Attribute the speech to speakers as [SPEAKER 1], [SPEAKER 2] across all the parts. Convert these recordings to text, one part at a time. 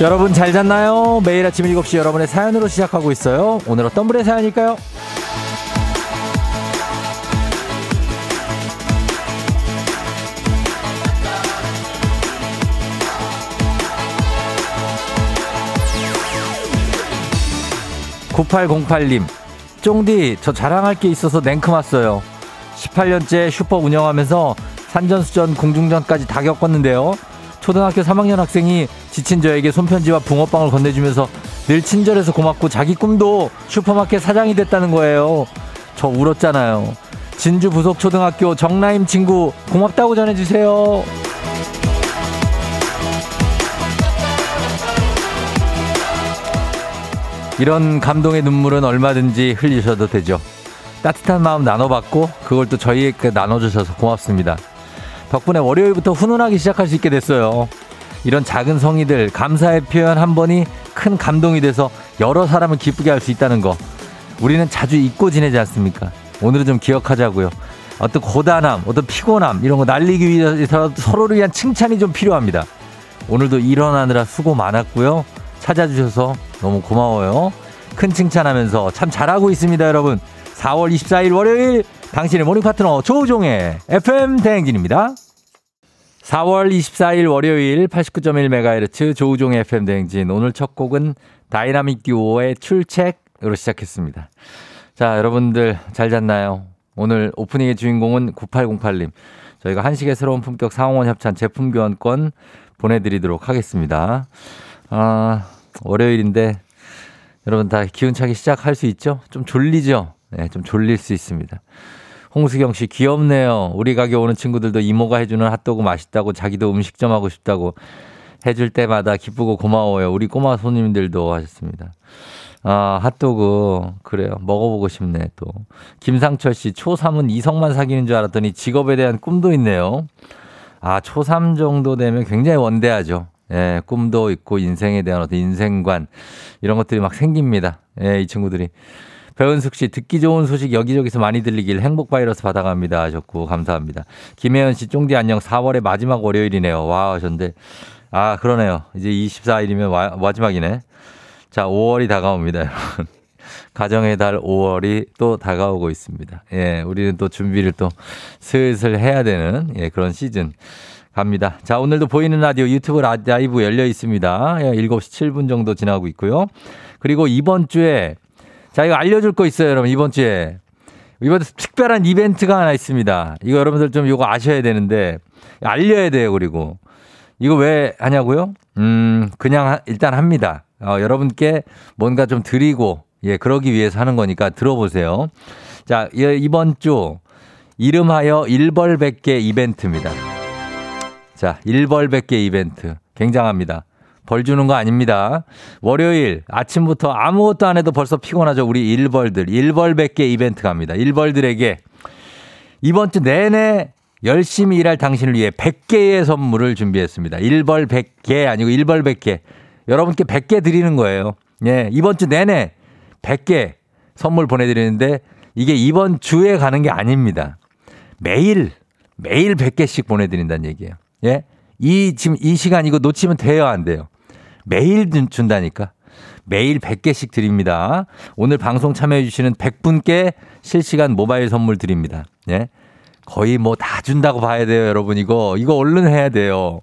[SPEAKER 1] 여러분 잘 잤나요? 매일 아침 7시 여러분의 사연으로 시작하고 있어요. 오늘 어떤 분의 사연일까요? 9808님, 쫑디, 저 자랑할 게 있어서 냉큼 왔어요. 18년째 슈퍼 운영하면서 산전수전, 공중전까지 다 겪었는데요. 초등학교 3학년 학생이 지친 저에게 손편지와 붕어빵을 건네주면서 늘 친절해서 고맙고 자기 꿈도 슈퍼마켓 사장이 됐다는 거예요. 저 울었잖아요. 진주 부속 초등학교 정나임 친구 고맙다고 전해주세요. 이런 감동의 눈물은 얼마든지 흘리셔도 되죠. 따뜻한 마음 나눠받고 그걸 또 저희에게 나눠주셔서 고맙습니다. 덕분에 월요일부터 훈훈하게 시작할 수 있게 됐어요. 이런 작은 성의들 감사의 표현 한 번이 큰 감동이 돼서 여러 사람을 기쁘게 할 수 있다는 거 우리는 자주 잊고 지내지 않습니까? 오늘은 좀 기억하자고요. 어떤 고단함, 어떤 피곤함 이런 거 날리기 위해서 서로를 위한 칭찬이 좀 필요합니다. 오늘도 일어나느라 수고 많았고요. 찾아주셔서 너무 고마워요. 큰 칭찬하면서 참 잘하고 있습니다, 여러분. 4월 24일 월요일 당신의 morning 파트너 조우종의 FM 대행진입니다. 4월 24일 월요일 89.1MHz 조우종의 FM 대행진. 오늘 첫 곡은 다이나믹 듀오의 출첵으로 시작했습니다. 자, 여러분들 잘 잤나요? 오늘 오프닝의 주인공은 9808님. 저희가 한식의 새로운 품격 사옹원 협찬 제품 교환권 보내드리도록 하겠습니다. 아, 월요일인데 여러분 다 기운차게 시작할 수 있죠? 좀 졸리죠? 네, 좀 졸릴 수 있습니다. 홍수경 씨 귀엽네요. 우리 가게 오는 친구들도 이모가 해주는 핫도그 맛있다고 자기도 음식점 하고 싶다고 해줄 때마다 기쁘고 고마워요. 우리 꼬마 손님들도 하셨습니다. 아, 핫도그. 그래요. 먹어보고 싶네, 또. 김상철 씨, 초3은 이성만 사귀는 줄 알았더니 직업에 대한 꿈도 있네요. 아, 초3 정도 되면 굉장히 원대하죠. 예, 꿈도 있고 인생에 대한 어떤 인생관 이런 것들이 막 생깁니다. 예, 이 친구들이. 배은숙 씨 듣기 좋은 소식 여기저기서 많이 들리길 행복 바이러스 받아갑니다 하셨고 감사합니다. 김혜연 씨 쫑디 안녕 4월의 마지막 월요일이네요. 와 하셨는데 아 그러네요. 이제 24일이면 와, 마지막이네. 자 5월이 다가옵니다 여러분. 가정의 달 5월이 또 다가오고 있습니다. 예, 우리는 또 준비를 또 슬슬 해야 되는 예, 그런 시즌. 갑니다. 자, 오늘도 보이는 라디오 유튜브 라이브 열려 있습니다. 7시 예, 7분 정도 지나고 있고요. 그리고 이번 주에 자, 이거 알려줄 거 있어요, 여러분. 이번 주에. 이번 특별한 이벤트가 하나 있습니다. 이거 여러분들 좀 이거 아셔야 되는데, 알려야 돼요, 그리고. 이거 왜 하냐고요? 음, 그냥 일단 합니다. 어, 여러분께 뭔가 좀 드리고, 예, 그러기 위해서 하는 거니까 들어보세요. 자, 이번 주 이름하여 일벌백개 이벤트입니다. 자, 일벌백개 이벤트. 굉장합니다. 벌 주는 거 아닙니다. 월요일 아침부터 아무것도 안 해도 벌써 피곤하죠. 우리 일벌들. 일벌 100개 이벤트 갑니다. 일벌들에게 이번 주 내내 열심히 일할 당신을 위해 100개의 선물을 준비했습니다. 일벌 100개 아니고 일벌 100개. 여러분께 100개 드리는 거예요. 예, 이번 주 내내 100개 선물 보내드리는데 이게 이번 주에 가는 게 아닙니다. 매일, 매일 100개씩 보내드린다는 얘기예요. 예? 이, 지금 이 시간 이거 놓치면 돼요, 안 돼요? 매일 준다니까. 매일 100개씩 드립니다. 오늘 방송 참여해주시는 100분께 실시간 모바일 선물 드립니다. 예? 거의 뭐 다 준다고 봐야 돼요, 여러분. 이거, 이거 얼른 해야 돼요.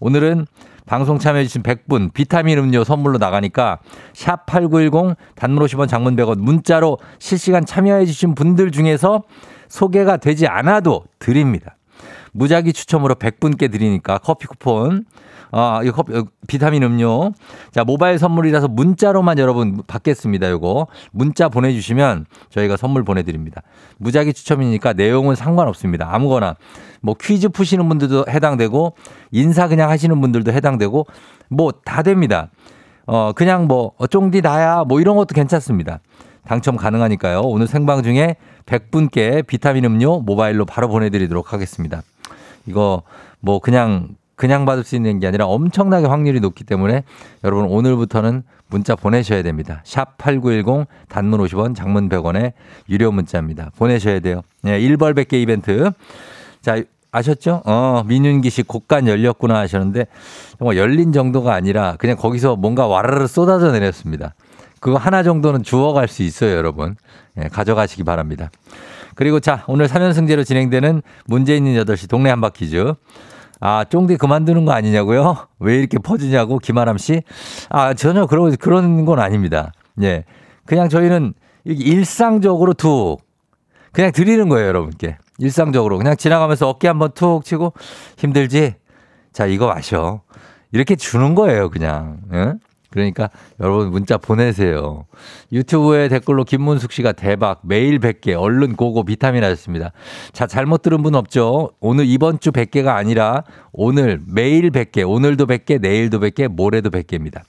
[SPEAKER 1] 오늘은 방송 참여해주신 100분 비타민 음료 선물로 나가니까 샵 8910 단문 50원 장문 100원 문자로 실시간 참여해주신 분들 중에서 소개가 되지 않아도 드립니다. 무작위 추첨으로 100분께 드리니까 커피 쿠폰 아, 이거 커피, 비타민 음료. 자, 모바일 선물이라서 문자로만 여러분 받겠습니다. 요거. 문자 보내주시면 저희가 선물 보내드립니다. 무작위 추첨이니까 내용은 상관없습니다. 아무거나. 뭐 퀴즈 푸시는 분들도 해당되고, 인사 그냥 하시는 분들도 해당되고, 뭐 다 됩니다. 어, 그냥 뭐, 어, 쫑디 나야, 뭐 이런 것도 괜찮습니다. 당첨 가능하니까요. 오늘 생방 중에 100분께 비타민 음료 모바일로 바로 보내드리도록 하겠습니다. 이거 뭐 그냥 그냥 받을 수 있는 게 아니라 엄청나게 확률이 높기 때문에 여러분 오늘부터는 문자 보내셔야 됩니다. 샵 8910 단문 50원 장문 100원에 유료 문자입니다. 보내셔야 돼요. 네, 1벌 100개 이벤트. 자, 아셨죠? 어, 민윤기 씨 곡간 열렸구나 하셨는데 정말 열린 정도가 아니라 그냥 거기서 뭔가 와르르 쏟아져 내렸습니다. 그거 하나 정도는 주워갈 수 있어요, 여러분. 예, 가져가시기 바랍니다. 그리고 자, 오늘 3연승제로 진행되는 문제 있는 8시 동네 한바 퀴즈. 아, 쫑디 그만두는 거 아니냐고요? 왜 이렇게 퍼지냐고, 김아람 씨? 아, 전혀 그런, 그런 건 아닙니다. 예. 그냥 저희는 일상적으로 툭, 그냥 드리는 거예요, 여러분께. 일상적으로. 그냥 지나가면서 어깨 한번 툭 치고, 힘들지? 자, 이거 마셔. 이렇게 주는 거예요, 그냥. 응? 그러니까 여러분 문자 보내세요. 유튜브에 댓글로 김문숙 씨가 대박 매일 100개 얼른 고고 비타민 하셨습니다. 자 잘못 들은 분 없죠? 오늘 이번 주 100개가 아니라 오늘 매일 100개 오늘도 100개 내일도 100개 모레도 100개입니다.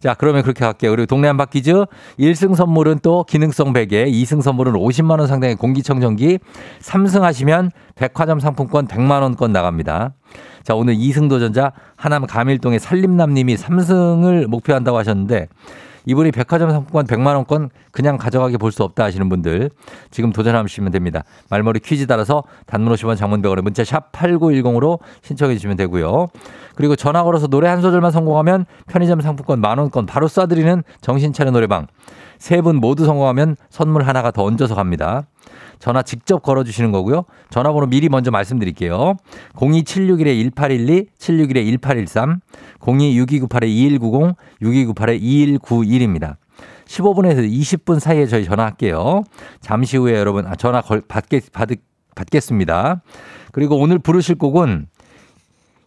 [SPEAKER 1] 자, 그러면 그렇게 할게요. 그리고 동네 한바 퀴즈 1승 선물은 또 기능성 베개, 2승 선물은 50만 원 상당의 공기청정기, 3승 하시면 백화점 상품권 100만 원권 나갑니다. 자, 오늘 2승 도전자 하남 가밀동의 살림남 님이 3승을 목표한다고 하셨는데 이분이 백화점 상품권 100만 원권 그냥 가져가게 볼 수 없다 하시는 분들 지금 도전하시면 됩니다. 말머리 퀴즈 따라서 단문 50원 장문병원에 문자 샵 8910으로 신청해 주시면 되고요. 그리고 전화 걸어서 노래 한 소절만 성공하면 편의점 상품권 만 원권 바로 쏴드리는 정신 차려 노래방. 세 분 모두 성공하면 선물 하나가 더 얹어서 갑니다. 전화 직접 걸어주시는 거고요. 전화번호 미리 먼저 말씀드릴게요. 02761-1812, 761-1813, 026298-2190, 6298-2191입니다. 15분에서 20분 사이에 저희 전화할게요. 잠시 후에 여러분 아, 전화 걸, 받겠, 받, 받겠습니다. 그리고 오늘 부르실 곡은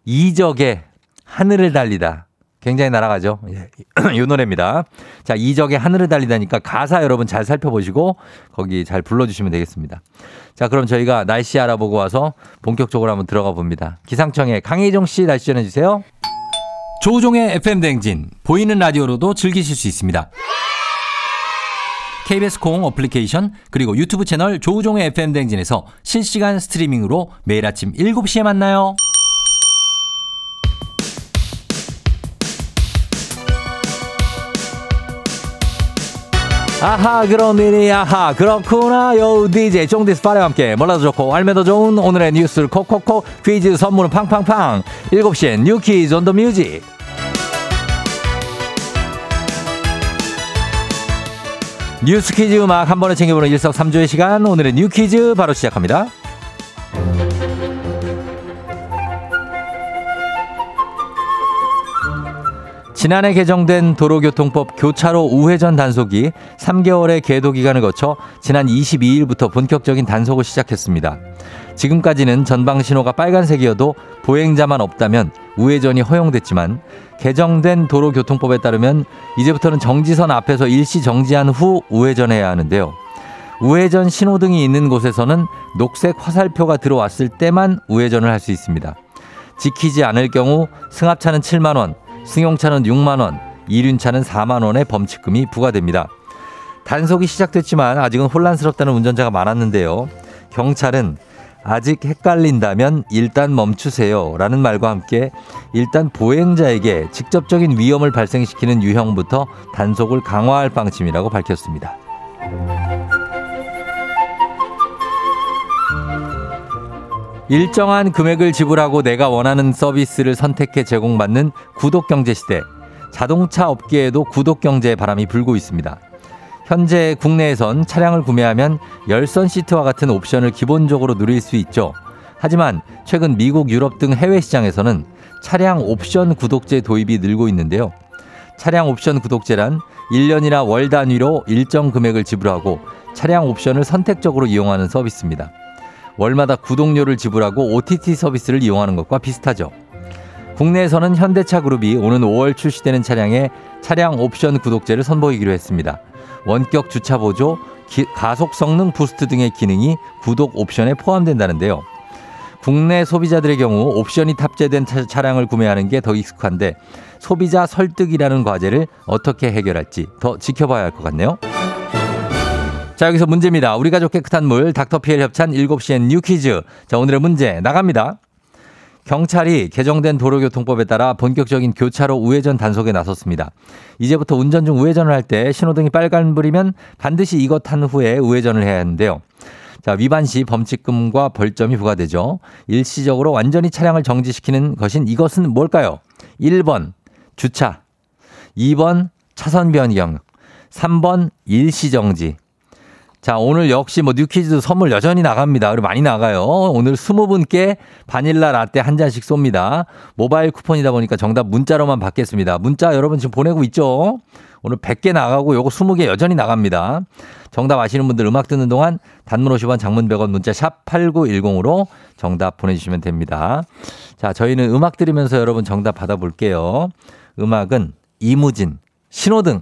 [SPEAKER 1] 이적의 하늘을 달리다. 굉장히 날아가죠. 예. 이 노래입니다. 자, 이적의 하늘을 달리다니까 가사 여러분 잘 살펴보시고 거기 잘 불러주시면 되겠습니다. 자, 그럼 저희가 날씨 알아보고 와서 본격적으로 한번 들어가 봅니다. 기상청에 강혜정 씨 날씨 전해주세요. 조우종의 FM대행진 보이는 라디오로도 즐기실 수 있습니다. KBS 콩 어플리케이션 그리고 유튜브 채널 조우종의 FM대행진에서 실시간 스트리밍으로 매일 아침 7시에 만나요. 아하 그런 일이 아하. 그렇구나요 DJ 쫑디스 파레와 함께 몰라도 좋고 알면 더 좋은 오늘의 뉴스를 콕콕콕 퀴즈 선물은 팡팡팡. 7시엔 New Quiz on the Music 뉴스 퀴즈 음악 한 번에 챙겨보는 일석삼조의 시간. 오늘의 new 퀴즈 바로 시작합니다 지난해 개정된 도로교통법 교차로 우회전 단속이 3개월의 계도 기간을 거쳐 지난 22일부터 본격적인 단속을 시작했습니다. 지금까지는 전방 신호가 빨간색이어도 보행자만 없다면 우회전이 허용됐지만 개정된 도로교통법에 따르면 이제부터는 정지선 앞에서 일시 정지한 후 우회전해야 하는데요. 우회전 신호등이 있는 곳에서는 녹색 화살표가 들어왔을 때만 우회전을 할 수 있습니다. 지키지 않을 경우 승합차는 7만 원, 승용차는 6만 원, 이륜차는 4만 원의 범칙금이 부과됩니다. 단속이 시작됐지만 아직은 혼란스럽다는 운전자가 많았는데요. 경찰은 아직 헷갈린다면 일단 멈추세요. 라는 말과 함께 일단 보행자에게 직접적인 위험을 발생시키는 유형부터 단속을 강화할 방침이라고 밝혔습니다. 일정한 금액을 지불하고 내가 원하는 서비스를 선택해 제공받는 구독 경제 시대. 자동차 업계에도 구독 경제의 바람이 불고 있습니다. 현재 국내에선 차량을 구매하면 열선 시트와 같은 옵션을 기본적으로 누릴 수 있죠. 하지만 최근 미국, 유럽 등 해외 시장에서는 차량 옵션 구독제 도입이 늘고 있는데요. 차량 옵션 구독제란 1년이나 월 단위로 일정 금액을 지불하고 차량 옵션을 선택적으로 이용하는 서비스입니다. 월마다 구독료를 지불하고 OTT 서비스를 이용하는 것과 비슷하죠. 국내에서는 현대차 그룹이 오는 5월 출시되는 차량에 차량 옵션 구독제를 선보이기로 했습니다. 원격 주차 보조, 기, 가속 성능 boost 등의 기능이 구독 옵션에 포함된다는데요. 국내 소비자들의 경우 옵션이 탑재된 차, 량을 구매하는 게 더 익숙한데 소비자 설득이라는 과제를 어떻게 해결할지 더 지켜봐야 할 것 같네요. 자, 여기서 문제입니다. 우리 가족 깨끗한 물, 닥터피엘 협찬 7시엔 new 퀴즈. 자, 오늘의 문제 나갑니다. 경찰이 개정된 도로교통법에 따라 본격적인 교차로 우회전 단속에 나섰습니다. 이제부터 운전 중 우회전을 할 때 신호등이 빨간불이면 반드시 이것 한 후에 우회전을 해야 하는데요. 자, 위반 시 범칙금과 벌점이 부과되죠. 일시적으로 완전히 차량을 정지시키는 것인 이것은 뭘까요? 1번 주차, 2번 차선 변경, 3번 일시정지. 자, 오늘 역시 뭐 뉴키즈도 선물 여전히 나갑니다. 그리고 많이 나가요. 오늘 20분께 바닐라 라떼 한 잔씩 쏩니다. 모바일 쿠폰이다 보니까 정답 문자로만 받겠습니다. 문자 여러분 지금 보내고 있죠? 오늘 100개 나가고 요거 20개 여전히 나갑니다. 정답 아시는 분들 음악 듣는 동안 단문 50원 장문 100원 문자 샵 8910으로 정답 보내주시면 됩니다. 자, 저희는 음악 들으면서 여러분 정답 받아볼게요. 음악은 이무진, 신호등.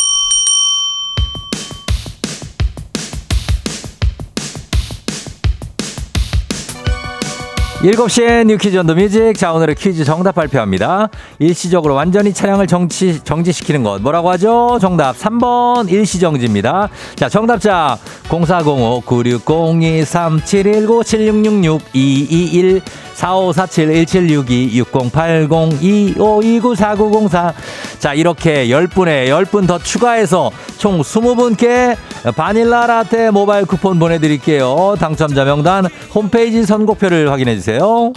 [SPEAKER 1] 7시에 New Quiz on the Music. 자, 오늘의 퀴즈 정답 발표합니다. 일시적으로 완전히 차량을 정치, 정지시키는 것. 뭐라고 하죠? 정답 3번 일시정지입니다. 자, 정답자 0405-9602-3719-7666-221 4547-1762-6080-2529-4904 자, 이렇게 10분에 10분 더 추가해서 총 20분께 바닐라 라떼 모바일 쿠폰 보내드릴게요. 당첨자 명단 홈페이지 선곡표를 확인해주세요.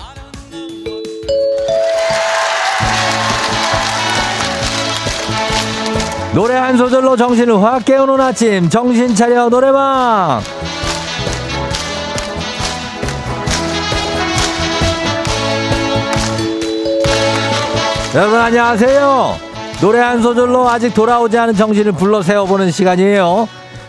[SPEAKER 1] 노래 한 소절로 정신을 확 깨우는 아침 정신 차려 노래방 여러분 안녕하세요. 노래 한 소절로 아직 돌아오지 않은 정신을 불러 세워보는 시간이에요.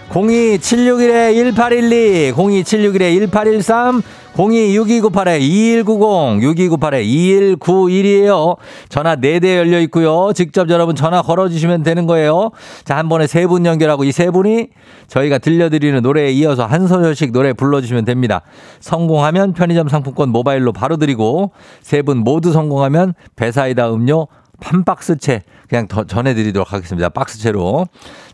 [SPEAKER 1] 02761-1812 02761-1813 026298-2190 6298-2191이에요. 전화 4대 열려 있고요. 직접 여러분 전화 걸어주시면 되는 거예요. 자, 한 번에 세 분 연결하고 이 세 분이 저희가 들려드리는 노래에 이어서 한 소절씩 노래 불러주시면 됩니다. 성공하면 편의점 상품권 모바일로 바로 드리고 세 분 모두 성공하면 배사이다 음료 한 박스채 그냥 더 전해드리도록 하겠습니다. 박스채로.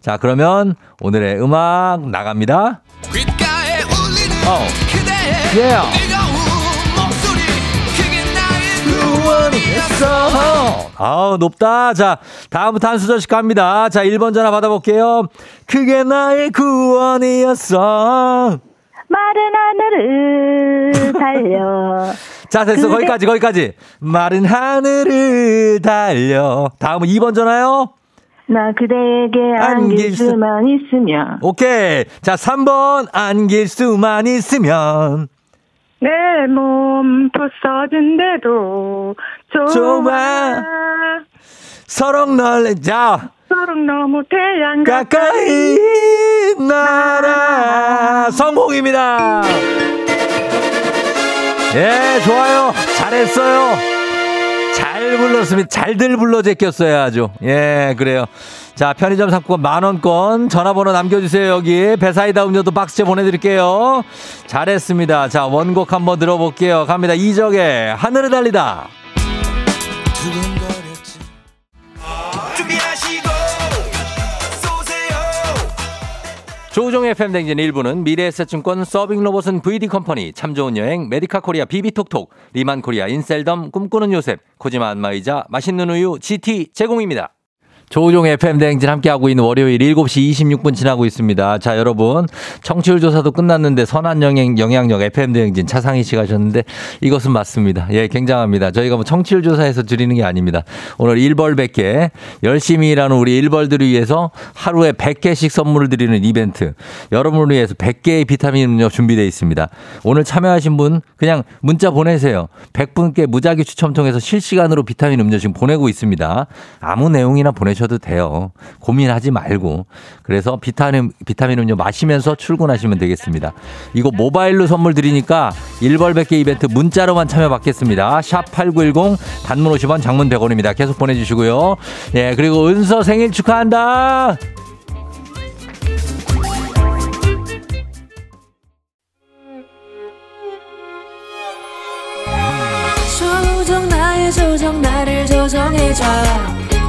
[SPEAKER 1] 자, 그러면 오늘의 음악 나갑니다. 어. Yeah. 아우 높다. 자 다음부터 한 수절씩 갑니다. 자 1번 전화 받아볼게요. 그게 나의 구원이었어.
[SPEAKER 2] 마른 하늘을 달려.
[SPEAKER 1] 자 됐어 그래. 거기까지 거기까지. 마른 하늘을 달려. 다음은 2번 전화요.
[SPEAKER 2] 나 그대에게
[SPEAKER 1] 안길
[SPEAKER 2] 수만 있으면
[SPEAKER 1] 오케이. 자, 3번 안길 수만 있으면
[SPEAKER 2] 내몸 부서진데도 좋아,
[SPEAKER 1] 좋아. 서로 널 자,
[SPEAKER 2] 서로 너무 태양
[SPEAKER 1] 가까이 날아 성공입니다. 예, 좋아요. 잘했어요. 잘 불렀습니다. 잘들 불러 제꼈어요, 아주. 예, 그래요. 자, 편의점 상품권 만원권 전화번호 남겨주세요, 여기. 배사이다 음료도 박스째 보내드릴게요. 잘했습니다. 자, 원곡 한번 들어볼게요. 갑니다. 이적의 하늘을 달리다. 조우종의 FM 댕진 1부는 미래에셋증권 서빙 로봇은 VD 컴퍼니 참 좋은 여행 메디카 코리아 비비톡톡 리만 코리아 인셀덤 꿈꾸는 요셉 코지마 안마의자 맛있는 우유 GT 제공입니다. 조우종의 FM 댕진 함께하고 있는 월요일 7시 26분 지나고 있습니다. 자, 여러분. 청취율 조사도 끝났는데 선한 영향, 영향력 FM대행진 차상희 씨가 하셨는데 이것은 맞습니다. 예, 굉장합니다. 저희가 뭐 청취율 조사에서 드리는 게 아닙니다. 오늘 1벌 100개 열심히 일하는 우리 1벌들을 위해서 하루에 100개씩 선물을 드리는 이벤트. 여러분을 위해서 100개의 비타민 음료 준비되어 있습니다. 오늘 참여하신 분 그냥 문자 보내세요. 100분께 무작위 추첨 통해서 실시간으로 비타민 음료 지금 보내고 있습니다. 아무 내용이나 보내 셔도 돼요. 고민하지 말고. 그래서 비타민, 비타민 음료 마시면서 출근하시면 되겠습니다. 이거 모바일로 선물 드리니까 1벌 100개 이벤트 문자로만 참여 받겠습니다. 샵 8910 단문 50원 장문 100원입니다. 계속 보내주시고요. 예, 그리고 은서 생일 축하한다!
[SPEAKER 3] 조정 나를 조정해줘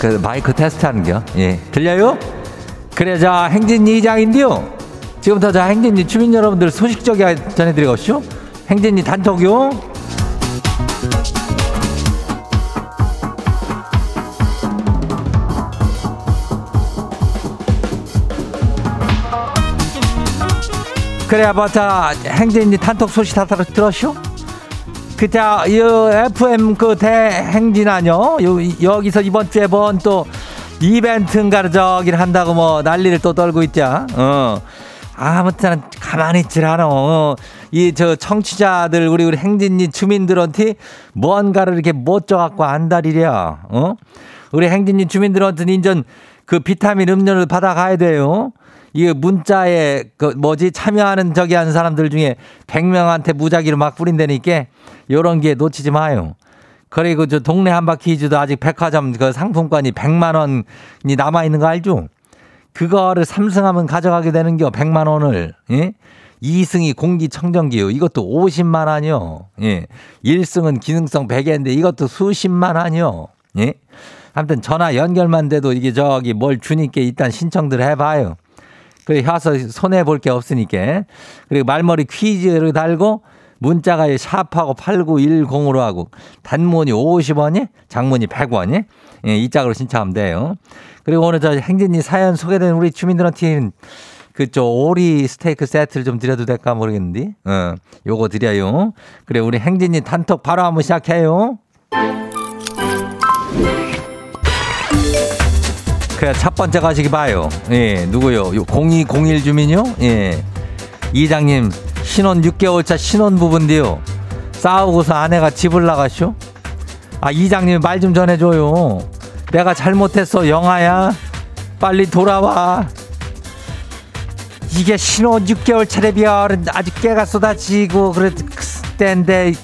[SPEAKER 1] 그 마이크 테스트 하는 겨. 예. 들려요? 그래, 자, 행진이 이장인데요. 지금부터 자, 행진이 주민 여러분들 소식 저기 전해드리겠쇼? 행진이 단톡요. 그래, 뭐, 자, 행진이 단톡 소식 다 들었- 들었쇼? 그자 이 FM 그 대행진 아니요? 요 여기서 이번 주에 번 또 이벤트인가 저기를 한다고 뭐 난리를 또 떨고 있자. 어. 아무튼 가만히 있질 않아. 어. 이저 청취자들 우리 우리 행진이 주민들한테 뭔가를 이렇게 못 줘갖고 안달이랴. 어? 우리 행진이 주민들한테 인전 그 비타민 음료를 받아가야 돼요. 이게 문자에 그 뭐지 참여하는 저기 하는 사람들 중에 100명한테 무작위로 막 뿌린다니까 요런 게 놓치지 마요. 그리고 저 동네 한바퀴 즈도 아직 백화점 그 상품권이 100만 원이 남아 있는 거 알죠? 그거를 삼승하면 가져가게 되는 겨 100만 원을. 예? 2승이 공기청정기요. 이것도 50만 원이요. 예. 1승은 기능성 베개인데 이것도 수십만 원이요. 예. 아무튼 전화 연결만 돼도 이게 저기 뭘 주니까 일단 신청들 해봐요. 그래 가서 손해 볼 게 없으니까. 그리고 말머리 퀴즈를 달고 문자가 샵하고 8910으로 하고 단문이 50원이 장문이 100원이 예, 이 짝으로 신청하면 돼요. 그리고 오늘 저 행진이 사연 소개된 우리 주민들한테는 그저 오리 스테이크 세트를 좀 드려도 될까 모르겠는데. 어, 요거 드려요. 그래 우리 행진이 단톡 바로 한번 시작해요. 그래 첫 번째 가시기 봐요. 예, 누구요? 요 0201 주민요? 예. 이장님 신혼 6개월 차 신혼 부부인데요. 싸우고서 아내가 집을 나가쇼? 아 이장님 말 좀 전해줘요. 내가 잘못했어 영아야. 빨리 돌아와. 이게 신혼 6개월 차례비야 아직 깨가 쏟아지고 그럴 때인데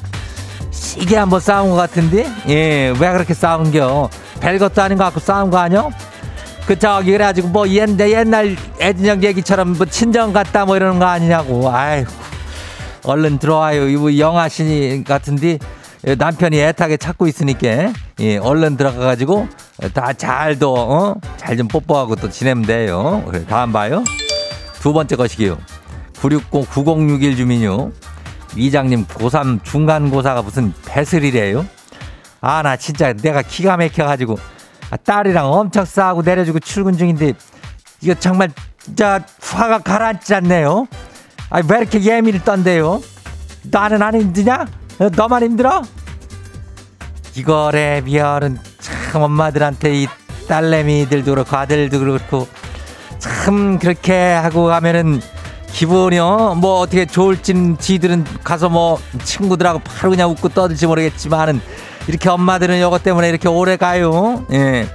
[SPEAKER 1] 이게 한번 싸운 것 같은데? 예, 왜 그렇게 싸운겨? 별것도 아닌 것 같고 싸운 거 아니야? 그 저기 그래가지고 뭐 옛날 옛날 애진영 얘기처럼 뭐 친정 갔다 뭐 이러는 거 아니냐고. 아이고 얼른 들어와요. 이거 씨 같은데 남편이 애타게 찾고 있으니까 예 얼른 들어가가지고 다 잘도 어? 잘 좀 뽀뽀하고 또 지내면 돼요. 그래, 다음 봐요. 두 번째 것이기요. 960 9061 주민요. 이장님 고3 중간고사가 무슨 배슬이래요? 아 나 진짜 내가 기가 막혀가지고 아, 딸이랑 엄청 싸우고 내려주고 출근 중인데 이거 정말 진짜 화가 가라앉지 않네요. 아 왜 이렇게 예민을 떤대요? 나는 안 힘드냐? 어, 너만 힘들어? 이거래 미열은 참 엄마들한테 이 딸내미들도 그렇고 아들도 그렇고 참 그렇게 하고 가면은 기분이요 뭐 어떻게 좋을진 지들은 가서 뭐 친구들하고 바로 그냥 웃고 떠들지 모르겠지만은 이렇게 엄마들은 이것 때문에 이렇게 오래 가요. 예.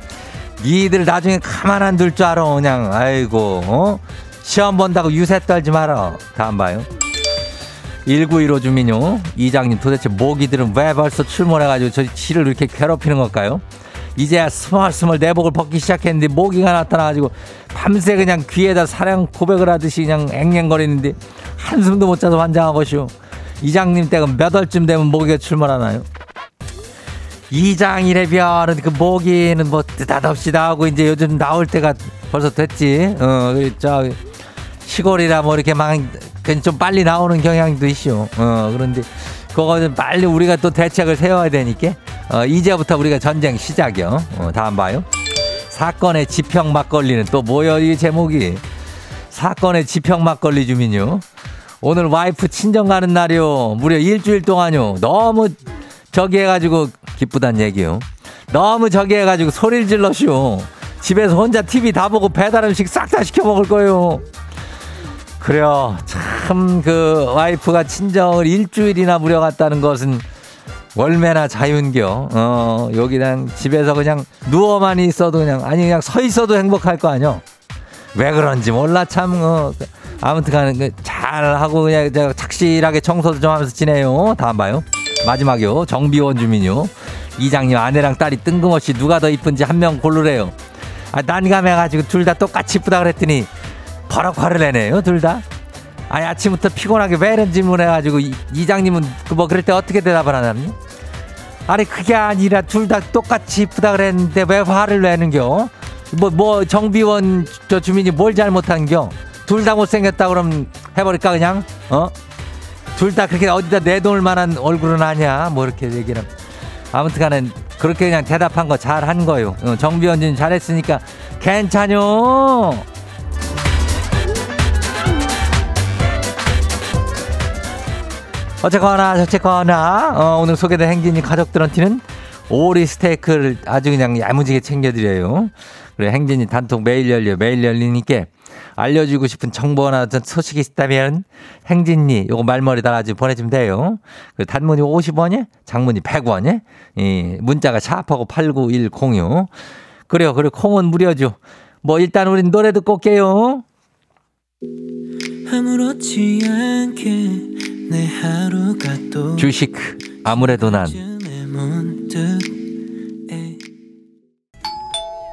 [SPEAKER 1] 니들 나중에 가만 안 둘 줄 알아 그냥. 아이고 어? 시험 본다고 유세 떨지 마라. 다음 봐요. 1915 주민요. 이장님 도대체 모기들은 왜 벌써 출몰해가지고 저 지를 이렇게 괴롭히는 걸까요? 이제야 스멀스멀 내복을 벗기 시작했는데 모기가 나타나가지고 밤새 그냥 귀에다 사랑 고백을 하듯이 그냥 앵앵거리는데 한숨도 못 자서 환장하고쇼 이장님 댁은 몇 월쯤 되면 모기가 출몰하나요? 이장이래 별은 그 모기는 뭐 느닷없이 나오고 이제 요즘 나올 때가 벌써 됐지 어 저 시골이라 뭐 이렇게 막좀 빨리 나오는 경향도 있죠. 어, 그런데 그거 는 빨리 우리가 또 대책을 세워야 되니까 어, 이제부터 우리가 전쟁 시작이요. 어, 다음 봐요. 사건의 지평 막걸리는 또 뭐여 이 제목이 사건의 지평 막걸리 주민요. 오늘 와이프 친정 가는 날이요. 무려 일주일 동안요. 너무 저기 해가지고 기쁘단 얘기요. 너무 저기 해가지고 소리를 질러쇼. 집에서 혼자 TV 다 보고 배달 음식 싹 다 시켜 먹을 거예요. 그래요. 참 그 와이프가 친정을 일주일이나 무려 갔다는 것은 월매나 자윤겨. 어, 여기 그냥 집에서 그냥 누워만 있어도 그냥 아니 그냥 서 있어도 행복할 거 아니요. 왜 그런지 몰라 참 어. 아무튼 간에 그잘 하고 그냥 저 착실하게 청소도 좀 하면서 지내요. 다음 봐요. 마지막이요. 정비원 주민요. 이장님 아내랑 딸이 뜬금없이 누가 더 이쁜지 한 명 고르래요. 아, 난감해가지고 둘 다 똑같이 이쁘다 그랬더니 버럭 화를 내네요, 둘 다. 아니, 아침부터 피곤하게 왜 이런 질문을 해가지고 이, 이장님은 그뭐 그럴 때 어떻게 대답을 하나니? 아니, 그게 아니라 둘 다 똑같이 이쁘다 그랬는데 왜 화를 내는겨? 뭐, 뭐, 정비원 저 주민이 뭘 잘못한겨? 둘 다 못생겼다 그러면 해버릴까, 그냥? 어? 둘 다 그렇게 어디다 내놓을 만한 얼굴은 아니야. 뭐 이렇게 얘기를. 아무튼 간에 그렇게 그냥 대답한 거 잘 한 거요. 어, 정비원진 잘했으니까 괜찮요. 어쨌거나 저쨌거나 어, 오늘 소개된 행진이 가족들한테는 오리 스테이크를 아주 그냥 야무지게 챙겨드려요. 그래 행진이 단톡 매일 열려 매일 열리니까 알려주고 싶은 정보나 어떤 소식이 있다면 행진이 요거 말머리 달아주 보내주면 돼요. 그 단문이 50원이 장문이 100원이 이 문자가 샤프하고 89106 그래요. 그리고 콩은 무료죠. 뭐 일단 우린 노래 듣고 올게요. 주식 아무래도 난.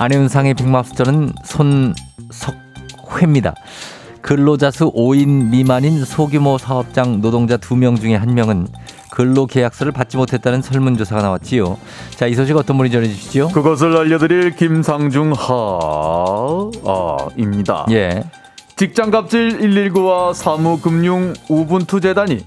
[SPEAKER 1] 안현상의 빅마스터는 손석회입니다. 근로자 수 5인 미만인 소규모 사업장 노동자 2명 중에 1명은 근로 계약서를 받지 못했다는 설문조사가 나왔지요. 자, 이 소식 어떤 분이 전해주시죠?
[SPEAKER 4] 그것을 알려드릴 김상중하입니다.
[SPEAKER 1] 예.
[SPEAKER 4] 직장갑질 119와 사무금융 우분투재단이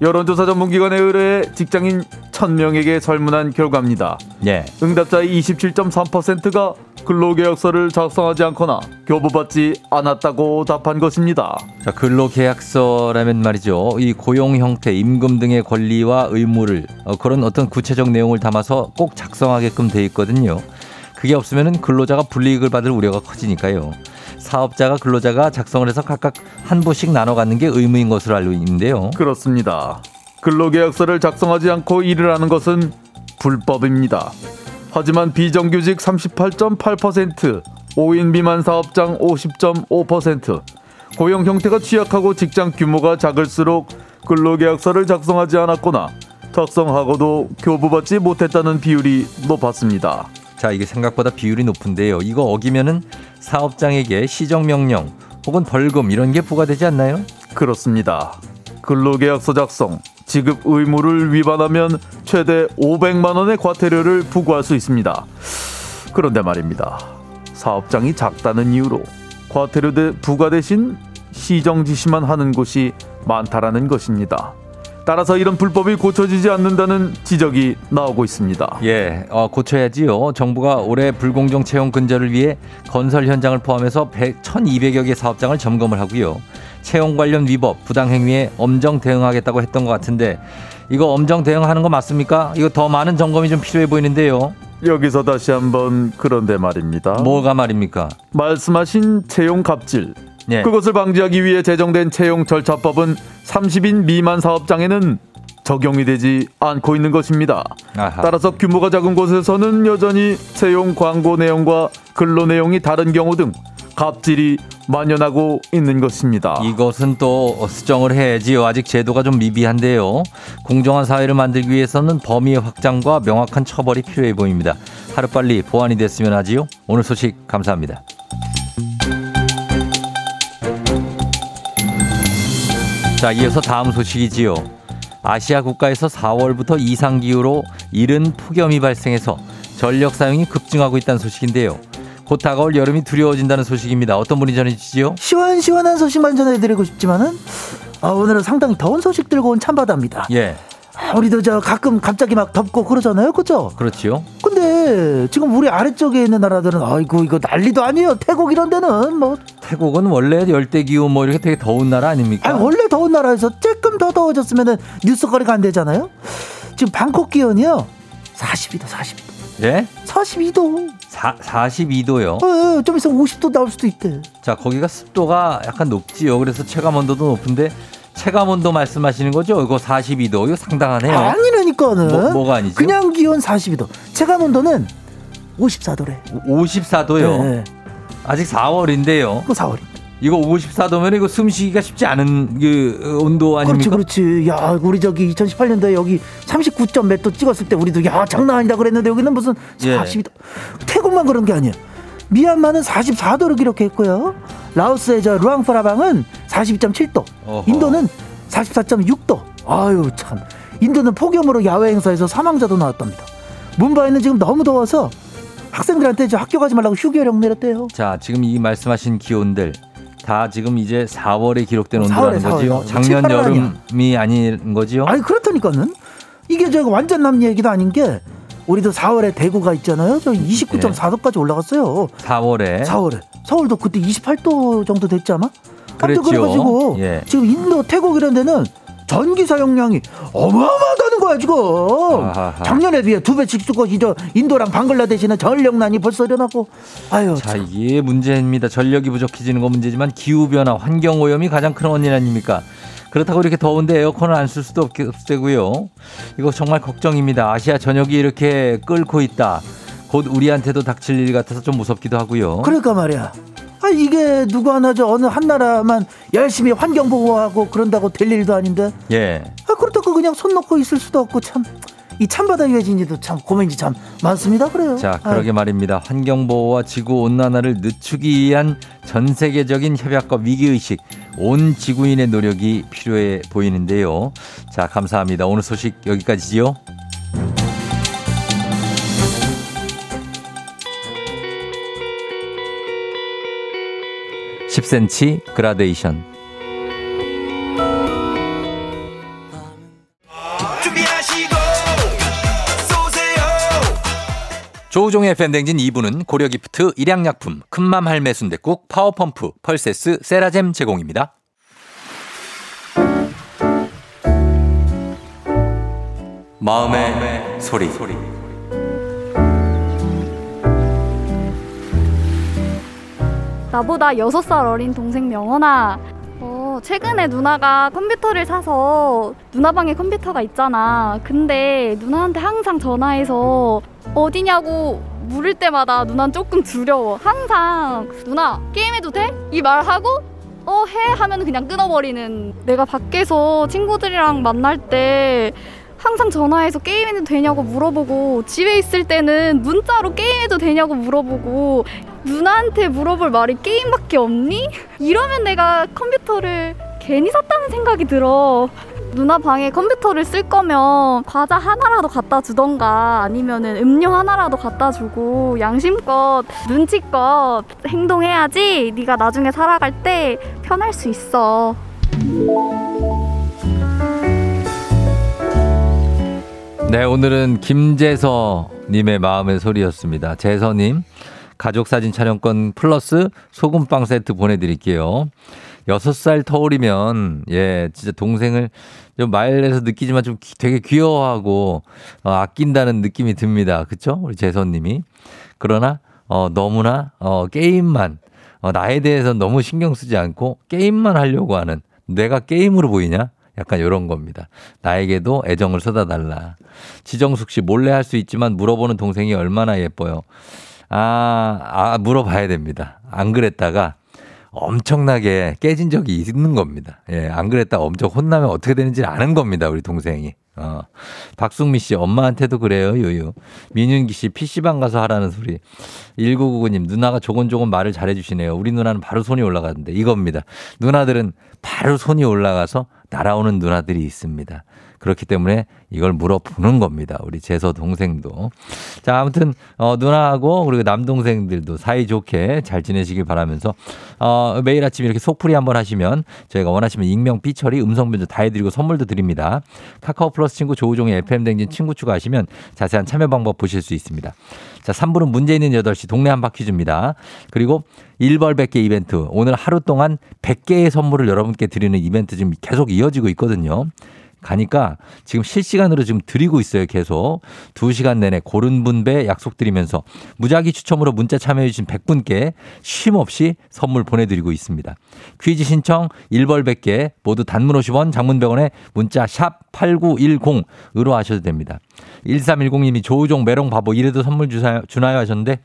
[SPEAKER 4] 여론조사 전문기관에 의뢰해 직장인 1000명에게 설문한 결과입니다.
[SPEAKER 1] 예.
[SPEAKER 4] 응답자의 27.3%가 근로계약서를 작성하지 않거나 교부받지 않았다고 답한 것입니다.
[SPEAKER 1] 자, 근로계약서라면 말이죠. 이 고용 형태, 임금 등의 권리와 의무를 어, 그런 어떤 구체적 내용을 담아서 꼭 작성하게끔 돼 있거든요. 그게 없으면은 근로자가 불이익을 받을 우려가 커지니까요. 사업자가 근로자가 작성을 해서 각각 한 부씩 나눠 갖는 게 의무인 것으로 알고 있는데요.
[SPEAKER 4] 그렇습니다. 근로계약서를 작성하지 않고 일을 하는 것은 불법입니다. 하지만 비정규직 38.8%, 5인 미만 사업장 50.5%, 고용 형태가 취약하고 직장 규모가 작을수록 근로계약서를 작성하지 않았거나 작성하고도 교부받지 못했다는 비율이 높았습니다.
[SPEAKER 1] 자, 이게 생각보다 비율이 높은데요. 이거 어기면은 사업장에게 시정명령 혹은 벌금 이런 게 부과되지 않나요?
[SPEAKER 4] 그렇습니다. 근로계약서 작성, 지급 의무를 위반하면 최대 500만 원의 과태료를 부과할 수 있습니다. 그런데 말입니다. 사업장이 작다는 이유로 과태료 대 부과 대신 시정 지시만 하는 곳이 많다라는 것입니다. 따라서 이런 불법이 고쳐지지 않는다는 지적이 나오고 있습니다.
[SPEAKER 1] 예, 어, 고쳐야지요. 정부가 올해 불공정 채용 근절을 위해 건설 현장을 포함해서 100, 1,200여 개 사업장을 점검을 하고요. 채용 관련 위법, 부당행위에 엄정 대응하겠다고 했던 것 같은데 이거 엄정 대응하는 거 맞습니까? 이거 더 많은 점검이 좀 필요해 보이는데요.
[SPEAKER 4] 여기서 다시 한번 그런데 말입니다.
[SPEAKER 1] 뭐가 말입니까?
[SPEAKER 4] 말씀하신 채용 갑질
[SPEAKER 1] 예.
[SPEAKER 4] 그것을 방지하기 위해 제정된 채용 절차법은 30인 미만 사업장에는 적용이 되지 않고 있는 것입니다.
[SPEAKER 1] 아하.
[SPEAKER 4] 따라서 규모가 작은 곳에서는 여전히 채용 광고 내용과 근로 내용이 다른 경우 등 갑질이 만연하고 있는 것입니다.
[SPEAKER 1] 이것은 또 수정을 해야지요. 아직 제도가 좀 미비한데요. 공정한 사회를 만들기 위해서는 범위의 확장과 명확한 처벌이 필요해 보입니다. 하루빨리 보완이 됐으면 하지요. 오늘 소식 감사합니다. 자, 이어서 다음 소식이지요. 아시아 국가에서 4월부터 이상 기후로 이른 폭염이 발생해서 전력 사용이 급증하고 있다는 소식인데요. 곧 다가올 여름이 두려워진다는 소식입니다. 어떤 분이 전해주시죠?
[SPEAKER 5] 시원시원한 소식만 전해드리고 싶지만은 아, 오늘은 상당히 더운 소식 들고 온 참바다입니다.
[SPEAKER 1] 예,
[SPEAKER 5] 아, 우리도 저 가끔 갑자기 막 덥고 그러잖아요, 그죠?
[SPEAKER 1] 그렇지요.
[SPEAKER 5] 근데 지금 우리 아래쪽에 있는 나라들은 아이고 이거 난리도 아니에요. 태국 이런 데는 뭐
[SPEAKER 1] 태국은 원래 열대 기후 뭐 이렇게 되게 더운 나라 아닙니까?
[SPEAKER 5] 아, 원래 더운 나라에서 조금 더 더워졌으면은 뉴스거리가 안 되잖아요. 지금 방콕 기온이요 42도, 42도,
[SPEAKER 1] 예?
[SPEAKER 5] 42도.
[SPEAKER 1] 사, 42도요.
[SPEAKER 5] 어, 좀 있으면 50도 나올 수도 있대.
[SPEAKER 1] 자, 거기가 습도가 약간 높지요. 그래서 체감 온도도 높은데 체감 온도 말씀하시는 거죠? 이거 42도. 이거 상당하네요.
[SPEAKER 5] 아니라니까는.
[SPEAKER 1] 뭐- 뭐가 아니죠?
[SPEAKER 5] 그냥 기온 42도. 체감 온도는 54도래.
[SPEAKER 1] 54도요.
[SPEAKER 5] 네,
[SPEAKER 1] 아직 4월인데요.
[SPEAKER 5] 그 4월이.
[SPEAKER 1] 이거 54도면 이거 숨 쉬기가 쉽지 않은 그 온도
[SPEAKER 5] 그렇지,
[SPEAKER 1] 아닙니까?
[SPEAKER 5] 그렇지. 야, 우리 저기 2018년도에 여기 39점 몇 도 찍었을 때 우리도 야, 장난 아니다 그랬는데 여기는 무슨
[SPEAKER 1] 예.
[SPEAKER 5] 42도. 태국만 그런 게 아니야. 미얀마는 44도를 기록했고요. 라오스의 저 루앙프라방은 42.7도.
[SPEAKER 1] 어허.
[SPEAKER 5] 인도는 44.6도. 아유, 참. 인도는 폭염으로 야외 행사에서 사망자도 나왔답니다. 문바이는 지금 너무 더워서 학생들한테 저 학교 가지 말라고 휴교령 내렸대요.
[SPEAKER 1] 자, 지금 이 말씀하신 기온들 다 지금 이제 4월에 기록된
[SPEAKER 5] 어,
[SPEAKER 1] 온도라는
[SPEAKER 5] 4월에,
[SPEAKER 1] 거지요.
[SPEAKER 5] 4월에.
[SPEAKER 1] 작년
[SPEAKER 5] 7, 8월 아니야.
[SPEAKER 1] 여름이 아닌 거지요.
[SPEAKER 5] 아니 그렇다니까는 이게 저 완전 남 얘기도 아닌 게 우리도 4월에 대구가 있잖아요. 저 29.4도까지 올라갔어요.
[SPEAKER 1] 4월에
[SPEAKER 5] 4월에 서울도 그때 28도 정도 됐지 아마?
[SPEAKER 1] 그랬죠.
[SPEAKER 5] 그래가지고
[SPEAKER 1] 예.
[SPEAKER 5] 지금 인도 태국 이런 데는 전기 사용량이 어마어마하다는 거야 지금.
[SPEAKER 1] 아하하.
[SPEAKER 5] 작년에 비해 두 배씩 쓰고 이저 인도랑 방글라데시는 전력난이 벌써 일어나고 아유
[SPEAKER 1] 자,
[SPEAKER 5] 참.
[SPEAKER 1] 이게 문제입니다. 전력이 부족해지는 건 문제지만 기후 변화, 환경 오염이 가장 큰 원인 아닙니까? 그렇다고 이렇게 더운데 에어컨을 안 쓸 수도 없, 없되고요. 이거 정말 걱정입니다. 아시아 전역이 이렇게 끓고 있다. 곧 우리한테도 닥칠 일 같아서 좀 무섭기도 하고요.
[SPEAKER 5] 그러니까 말이야. 아 이게 누구 하나 저 어느 한 나라만 열심히 환경 보호하고 그런다고 될 일도 아닌데
[SPEAKER 1] 예.
[SPEAKER 5] 아 그렇다고 그냥 손 놓고 있을 수도 없고 참이 참바다 유해진이도 참 고민이 참 많습니다 그래요.
[SPEAKER 1] 자, 그러게 말입니다. 환경 보호와 지구 온난화를 늦추기 위한 전 세계적인 협약과 위기 의식, 온 지구인의 노력이 필요해 보이는데요. 자, 감사합니다. 오늘 소식 여기까지지요. (10cm) 그라데이션 조우종의 FM 댕진 2부는 고려기프트, 일양약품, 큰맘 할매 순댓국, 파워펌프, 펄세스, 세라젬 제공입니다. 마음의, 소리.
[SPEAKER 6] 나보다 6살 어린 동생 명언아 어, 최근에 누나가 컴퓨터를 사서 누나 방에 컴퓨터가 있잖아. 근데 누나한테 항상 전화해서 어디냐고 물을 때마다 누난 조금 두려워. 항상 누나 게임해도 돼? 이 말하고 어 해 하면 그냥 끊어버리는. 내가 밖에서 친구들이랑 만날 때 항상 전화해서 게임해도 되냐고 물어보고 집에 있을 때는 문자로 게임해도 되냐고 물어보고 누나한테 물어볼 말이 게임밖에 없니? 이러면 내가 컴퓨터를 괜히 샀다는 생각이 들어. 누나 방에 컴퓨터를 쓸 거면 과자 하나라도 갖다 주던가 아니면은 음료 하나라도 갖다 주고 양심껏 눈치껏 행동해야지 네가 나중에 살아갈 때 편할 수 있어.
[SPEAKER 1] 네, 오늘은 김재서 님의 마음의 소리였습니다. 재서 님, 가족사진 촬영권 플러스 소금빵 세트 보내드릴게요. 여섯 살 터울이면, 예, 진짜 동생을 좀 말해서 느끼지만 좀 기- 되게 귀여워하고, 어, 아낀다는 느낌이 듭니다. 그쵸? 우리 재서님이. 그러나, 어, 너무나, 어, 게임만, 어, 나에 대해서 너무 신경 쓰지 않고, 게임만 하려고 하는, 내가 게임으로 보이냐? 약간 이런 겁니다. 나에게도 애정을 쏟아달라. 지정숙 씨 몰래 할 수 있지만 물어보는 동생이 얼마나 예뻐요. 아, 아, 물어봐야 됩니다. 안 그랬다가 엄청나게 깨진 적이 있는 겁니다. 예, 안 그랬다가 엄청 혼나면 어떻게 되는지 아는 겁니다. 우리 동생이. 어. 박숙미 씨, 엄마한테도 그래요, 요요. 민윤기 씨, PC방 가서 하라는 소리. 1999님, 누나가 조곤조곤 말을 잘해주시네요. 우리 누나는 바로 손이 올라가는데 이겁니다. 누나들은 바로 손이 올라가서 날아오는 누나들이 있습니다. 그렇기 때문에 이걸 물어보는 겁니다. 우리 재서 동생도. 자, 아무튼, 어, 누나하고 그리고 남동생들도 사이좋게 잘 지내시길 바라면서, 어, 매일 아침 이렇게 속풀이 한번 하시면 저희가 원하시면 익명, 삐처리, 음성 변조 다 해드리고 선물도 드립니다. 카카오 플러스 친구 조우종의 FM댕진 친구 추가하시면 자세한 참여 방법 보실 수 있습니다. 자, 3부는 문제 있는 8시 동네 한바 퀴즈입니다. 그리고 1벌 100개 이벤트. 오늘 하루 동안 100개의 선물을 여러분께 드리는 이벤트 지금 계속 이어지고 있거든요. 가니까 지금 실시간으로 지금 드리고 있어요. 계속. 2시간 내내 고른 분배 약속드리면서 무작위 추첨으로 문자 참여해주신 100분께 쉼 없이 선물 보내드리고 있습니다. 퀴즈 신청 1벌 100개 모두 단문 50원 장문 100원에 문자 샵 8910으로 하셔도 됩니다. 1310님이 조우종 메롱 바보 이래도 선물 주나요 하셨는데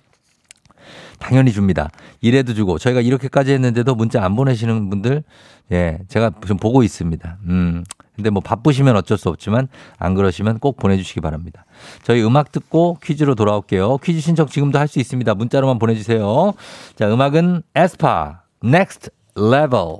[SPEAKER 1] 당연히 줍니다. 이래도 주고 저희가 이렇게까지 했는데도 문자 안 보내시는 분들 예 제가 좀 보고 있습니다. 음 근데 뭐 바쁘시면 어쩔 수 없지만 안 그러시면 꼭 보내주시기 바랍니다. 저희 음악 듣고 퀴즈로 돌아올게요. 퀴즈 신청 지금도 할 수 있습니다. 문자로만 보내주세요. 자 음악은 에스파 Next Level.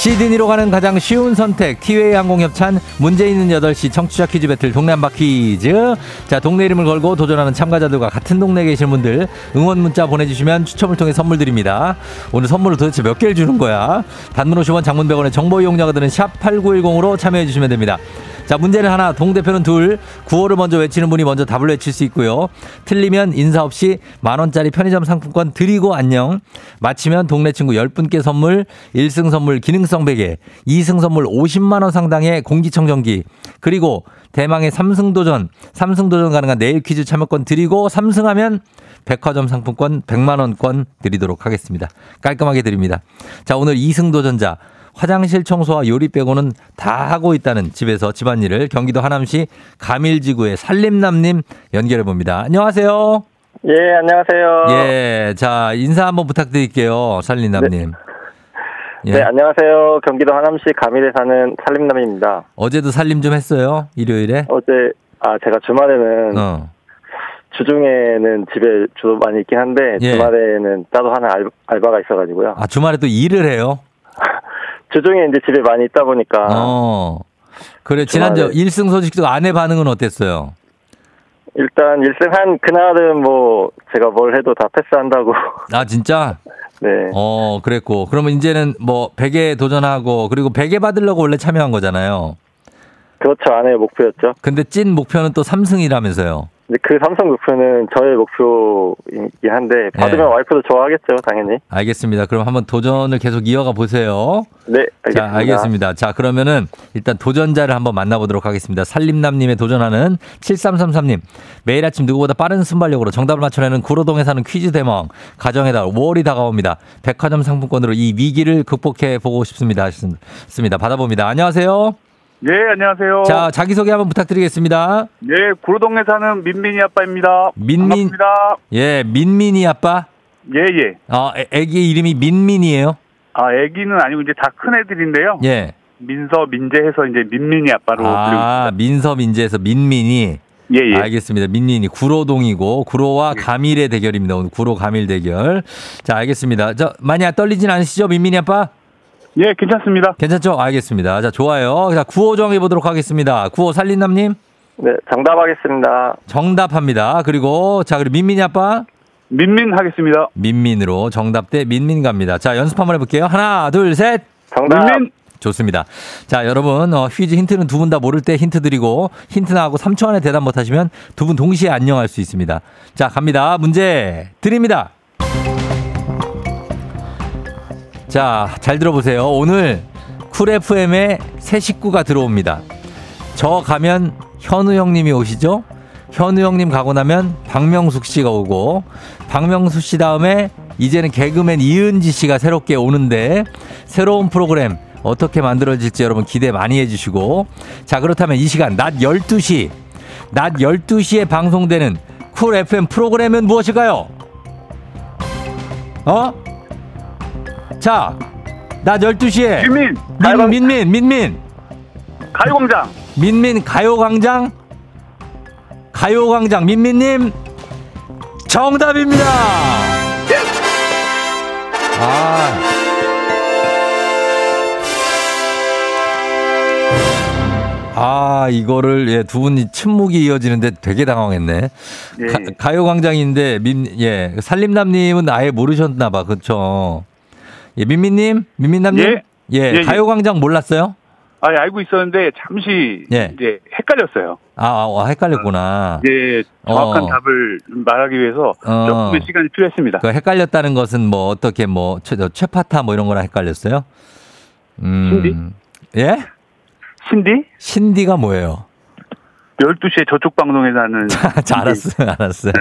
[SPEAKER 1] 시드니로 가는 가장 쉬운 선택 티웨이 항공 협찬 문제 있는 8시 청취자 퀴즈 배틀 동네 한바 퀴즈. 자 동네 이름을 걸고 도전하는 참가자들과 같은 동네에 계신 분들 응원 문자 보내주시면 추첨을 통해 선물 드립니다. 오늘 선물을 도대체 몇 개를 주는 거야? 단문 50원 장문 100원의 정보 이용료가 드는 샵 8910으로 참여해 주시면 됩니다 자 문제는 하나. 동대표는 둘. 구호를 먼저 외치는 분이 먼저 답을 외칠 수 있고요. 틀리면 인사 없이 만원짜리 편의점 상품권 드리고 안녕. 마치면 동네 친구 10분께 선물 1승 선물 기능성 베개 2승 선물 50만원 상당의 공기청정기 그리고 대망의 3승 도전 3승 도전 가능한 내일 퀴즈 참여권 드리고 3승하면 백화점 상품권 100만원권 드리도록 하겠습니다. 깔끔하게 드립니다. 자 오늘 2승 도전자 화장실 청소와 요리 빼고는 다 하고 있다는 집에서 집안일을 경기도 하남시 가밀지구의 살림남님 연결해 봅니다. 안녕하세요.
[SPEAKER 7] 예, 안녕하세요.
[SPEAKER 1] 예, 자, 인사 한번 부탁드릴게요. 살림남님. 예.
[SPEAKER 7] 네, 안녕하세요. 경기도 하남시 가밀에 사는 살림남입니다.
[SPEAKER 1] 어제도 살림 좀 했어요? 일요일에?
[SPEAKER 7] 어제, 아, 제가 주말에는,
[SPEAKER 1] 어.
[SPEAKER 7] 주중에는 집에 주로 많이 있긴 한데,
[SPEAKER 1] 예.
[SPEAKER 7] 주말에는 따로 하는 알, 알바가 있어가지고요.
[SPEAKER 1] 아, 주말에 또 일을 해요?
[SPEAKER 7] 주중에 이제 집에 많이 있다 보니까,
[SPEAKER 1] 어. 그래, 지난주
[SPEAKER 7] 주말에.
[SPEAKER 1] 일승 소식도 아내 반응은 어땠어요?
[SPEAKER 7] 일단 일승한 그날은 뭐, 제가 뭘 해도 다 패스한다고.
[SPEAKER 1] 아, 진짜?
[SPEAKER 7] 네.
[SPEAKER 1] 어, 그랬고. 그러면 이제는 뭐, 베개 도전하고, 그리고 베개 받으려고 원래 참여한 거잖아요.
[SPEAKER 7] 그렇죠. 아내의 목표였죠.
[SPEAKER 1] 근데 찐 목표는 또 3승이라면서요.
[SPEAKER 7] 근데 그 삼성 목표는 저의 목표이긴 한데, 받으면
[SPEAKER 1] 예.
[SPEAKER 7] 와이프도 좋아하겠죠, 당연히.
[SPEAKER 1] 알겠습니다. 그럼 한번 도전을 계속 이어가 보세요.
[SPEAKER 7] 네, 알겠습니다.
[SPEAKER 1] 자, 알겠습니다. 자, 그러면은 일단 도전자를 한번 만나보도록 하겠습니다. 살림남님의 도전하는 7333님. 매일 아침 누구보다 빠른 순발력으로 정답을 맞춰내는 구로동에 사는 퀴즈 대망. 가정에다 5월이 다가옵니다. 백화점 상품권으로 이 위기를 극복해 보고 싶습니다. 하셨습니다. 받아봅니다. 안녕하세요.
[SPEAKER 8] 예, 안녕하세요.
[SPEAKER 1] 자, 자기소개 한번 부탁드리겠습니다.
[SPEAKER 8] 예, 구로동에 사는 민민이 아빠입니다.
[SPEAKER 1] 민민,
[SPEAKER 8] 반갑습니다.
[SPEAKER 1] 예, 민민이 아빠.
[SPEAKER 8] 예, 예.
[SPEAKER 1] 어, 애- 애기 이름이 민민이에요.
[SPEAKER 8] 아, 애기는 아니고 이제 다 큰 애들인데요.
[SPEAKER 1] 예.
[SPEAKER 8] 민서, 민재해서 이제 민민이 아빠로
[SPEAKER 1] 아, 민서 민재에서 민민이.
[SPEAKER 8] 예, 예.
[SPEAKER 1] 알겠습니다. 민민이 구로동이고 구로와 가밀의 대결입니다. 오늘 구로 가밀 대결. 자, 알겠습니다. 저 많이 떨리진 않으시죠, 민민이 아빠?
[SPEAKER 8] 예, 괜찮습니다.
[SPEAKER 1] 괜찮죠? 알겠습니다. 자, 좋아요. 자, 구호 정해 보도록 하겠습니다. 구호 살린남님
[SPEAKER 7] 네, 정답하겠습니다.
[SPEAKER 1] 정답합니다. 그리고 자, 그리고 민민이 아빠
[SPEAKER 8] 민민 하겠습니다.
[SPEAKER 1] 민민으로 정답 대 민민 갑니다. 자, 연습 한번 해볼게요. 하나, 둘, 셋.
[SPEAKER 7] 정답.
[SPEAKER 8] 민민.
[SPEAKER 1] 좋습니다. 자, 여러분, 어, 퀴즈 힌트는 두 분 다 모를 때 힌트 드리고, 힌트 나하고 3초 안에 대답 못하시면 두 분 동시에 안녕할 수 있습니다. 자, 갑니다. 문제 드립니다. 자, 잘 들어보세요. 오늘 Cool FM에 새 식구가 들어옵니다. 저 가면 현우 형님이 오시죠? 현우 형님 가고 나면 박명수 씨가 오고, 박명수 씨 다음에 이제는 개그맨 이은지 씨가 새롭게 오는데, 새로운 프로그램 어떻게 만들어질지 여러분 기대 많이 해주시고, 자, 그렇다면 이 시간 낮 12시, 낮 12시에 방송되는 Cool FM 프로그램은 무엇일까요? 어? 자, 낮 12시에.
[SPEAKER 8] 민민.
[SPEAKER 1] 민, 민민, 민민.
[SPEAKER 8] 가요광장.
[SPEAKER 1] 민민 가요광장? 가요광장 민민님 정답입니다. 아. 아, 이거를, 예, 두 분이 침묵이 이어지는데 되게 당황했네.
[SPEAKER 8] 예.
[SPEAKER 1] 가, 가요광장인데, 민, 예, 살림남님은 아예 모르셨나 봐. 그쵸. 예, 민민님? 민민남님?
[SPEAKER 8] 예.
[SPEAKER 1] 예,
[SPEAKER 8] 예, 예.
[SPEAKER 1] 가요광장 몰랐어요?
[SPEAKER 8] 아, 알고 있었는데 잠시
[SPEAKER 1] 예.
[SPEAKER 8] 이제 헷갈렸어요.
[SPEAKER 1] 아, 아, 헷갈렸구나.
[SPEAKER 8] 예, 정확한
[SPEAKER 1] 어.
[SPEAKER 8] 답을 말하기 위해서
[SPEAKER 1] 어.
[SPEAKER 8] 조금의 시간이 필요했습니다.
[SPEAKER 1] 그 헷갈렸다는 것은 뭐 어떻게 뭐 최, 최파타 뭐 이런 거랑 헷갈렸어요? 음. 예?
[SPEAKER 8] 신디?
[SPEAKER 1] 신디가 뭐예요?
[SPEAKER 8] 12시에 저쪽 방송에 사는
[SPEAKER 1] 자, 알았어요, 알았어요.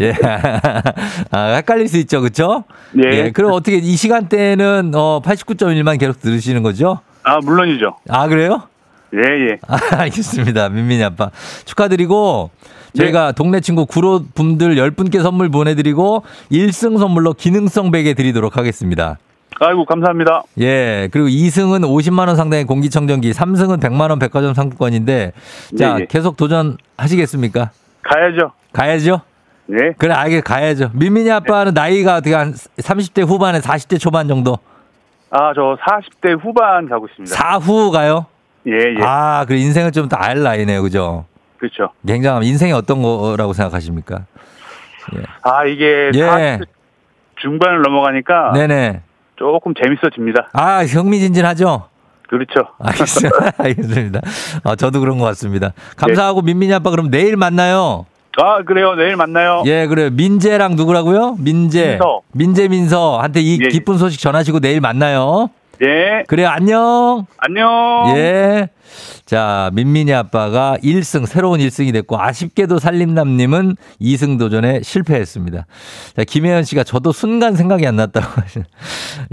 [SPEAKER 1] 예. 아, 헷갈릴 수 있죠, 그쵸?
[SPEAKER 8] 예.
[SPEAKER 1] 그럼 어떻게 이 시간대는 어, 89.1만 계속 들으시는 거죠?
[SPEAKER 8] 아, 물론이죠.
[SPEAKER 1] 아, 그래요?
[SPEAKER 8] 예, 예.
[SPEAKER 1] 아, 알겠습니다. 민민이 아빠. 축하드리고, 저희가 동네 친구 구로 분들 10분께 선물 보내드리고, 1승 선물로 기능성 베개 드리도록 하겠습니다.
[SPEAKER 8] 아이고, 감사합니다.
[SPEAKER 1] 예, 그리고 2승은 50만 원 상당의 공기청정기, 3승은 100만 원 백화점 상품권인데, 자,
[SPEAKER 8] 예, 예.
[SPEAKER 1] 계속 도전하시겠습니까?
[SPEAKER 8] 가야죠.
[SPEAKER 1] 가야죠?
[SPEAKER 8] 네.
[SPEAKER 1] 그래, 알게 가야죠. 민민이 아빠는 나이가 어떻게 한 30대 후반에 40대 초반 정도?
[SPEAKER 8] 아, 저 40대 후반 가고 있습니다.
[SPEAKER 1] 사후 가요?
[SPEAKER 8] 예, 예.
[SPEAKER 1] 아, 그래, 인생을 좀 더 알 나이네요, 그죠?
[SPEAKER 8] 그렇죠.
[SPEAKER 1] 굉장히 인생이 어떤 거라고 생각하십니까?
[SPEAKER 8] 아, 이게
[SPEAKER 1] 예.
[SPEAKER 8] 40대 중반을 넘어가니까
[SPEAKER 1] 네네.
[SPEAKER 8] 조금 재밌어집니다.
[SPEAKER 1] 아, 흥미진진하죠?
[SPEAKER 8] 그렇죠.
[SPEAKER 1] 알겠습니다. 알겠습니다. 아, 저도 그런 것 같습니다. 감사하고 민민이 아빠 그럼 내일 만나요.
[SPEAKER 8] 아, 그래요. 내일 만나요.
[SPEAKER 1] 예, 그래요. 민재랑 누구라고요? 민재.
[SPEAKER 8] 민서.
[SPEAKER 1] 민재 민서한테 이
[SPEAKER 8] 예.
[SPEAKER 1] 기쁜 소식 전하시고 내일 만나요.
[SPEAKER 8] 예.
[SPEAKER 1] 그래요, 안녕.
[SPEAKER 8] 안녕.
[SPEAKER 1] 예. 자, 민민이 아빠가 1승, 새로운 1승이 됐고, 아쉽게도 살림남님은 2승 도전에 실패했습니다. 자, 김혜연 씨가 저도 순간 생각이 안 났다고 하시네.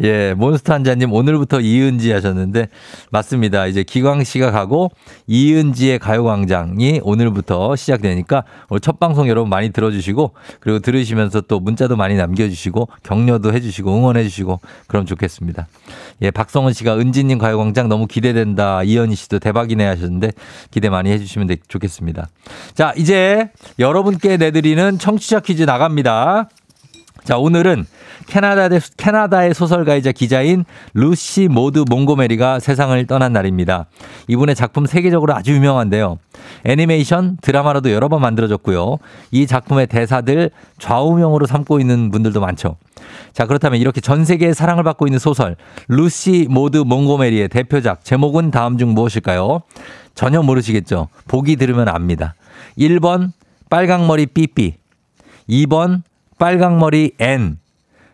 [SPEAKER 1] 예, 몬스터 한자님 오늘부터 이은지 하셨는데, 맞습니다. 이제 기광 씨가 가고, 이은지의 가요광장이 오늘부터 시작되니까, 오늘 첫 방송 여러분 많이 들어주시고, 그리고 들으시면서 또 문자도 많이 남겨주시고, 격려도 해주시고, 응원해주시고, 그럼 좋겠습니다. 예, 박성은 씨가 은지님 가요광장 너무 기대된다. 이현희 씨도 대박이네 하셨는데 기대 많이 해주시면 되- 좋겠습니다. 자, 이제 여러분께 내드리는 청취자 퀴즈 나갑니다. 자, 오늘은 캐나다, 캐나다의 소설가이자 기자인 루시 모드 몽고메리가 세상을 떠난 날입니다. 이분의 작품 세계적으로 아주 유명한데요. 애니메이션, 드라마로도 여러 번 만들어졌고요. 이 작품의 대사들 좌우명으로 삼고 있는 분들도 많죠. 자, 그렇다면 이렇게 전 세계의 사랑을 받고 있는 소설, 루시 모드 몽고메리의 대표작, 제목은 다음 중 무엇일까요? 전혀 모르시겠죠? 보기 들으면 압니다. 1번, 빨강머리 삐삐. 2번, 빨강머리 N.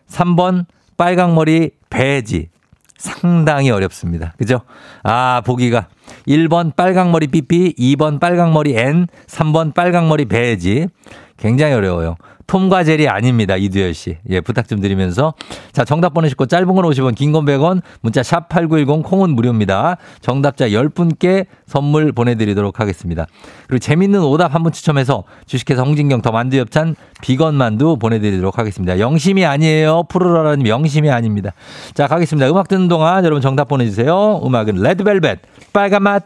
[SPEAKER 1] 3번, 빨강머리 배지. 상당히 어렵습니다. 그죠? 아, 보기가 1번 빨강머리 삐삐, 2번 빨강머리 N, 3번 빨강머리 배지. 굉장히 어려워요. 톰과 제리 아닙니다. 이두열 씨. 예, 부탁 좀 드리면서. 자, 정답 보내시고 짧은 건 50원, 긴 건 100원, 문자 샵8910 콩은 무료입니다. 정답자 10분께 선물 보내드리도록 하겠습니다. 그리고 재밌는 오답 한 분 추첨해서 주식회사 홍진경 더 만두 엽찬 비건 만두 보내드리도록 하겠습니다. 영심이 아니에요. 푸르라라님 영심이 아닙니다. 자, 가겠습니다. 음악 듣는 동안 여러분 정답 보내주세요. 음악은 레드벨벳, 빨간 맛.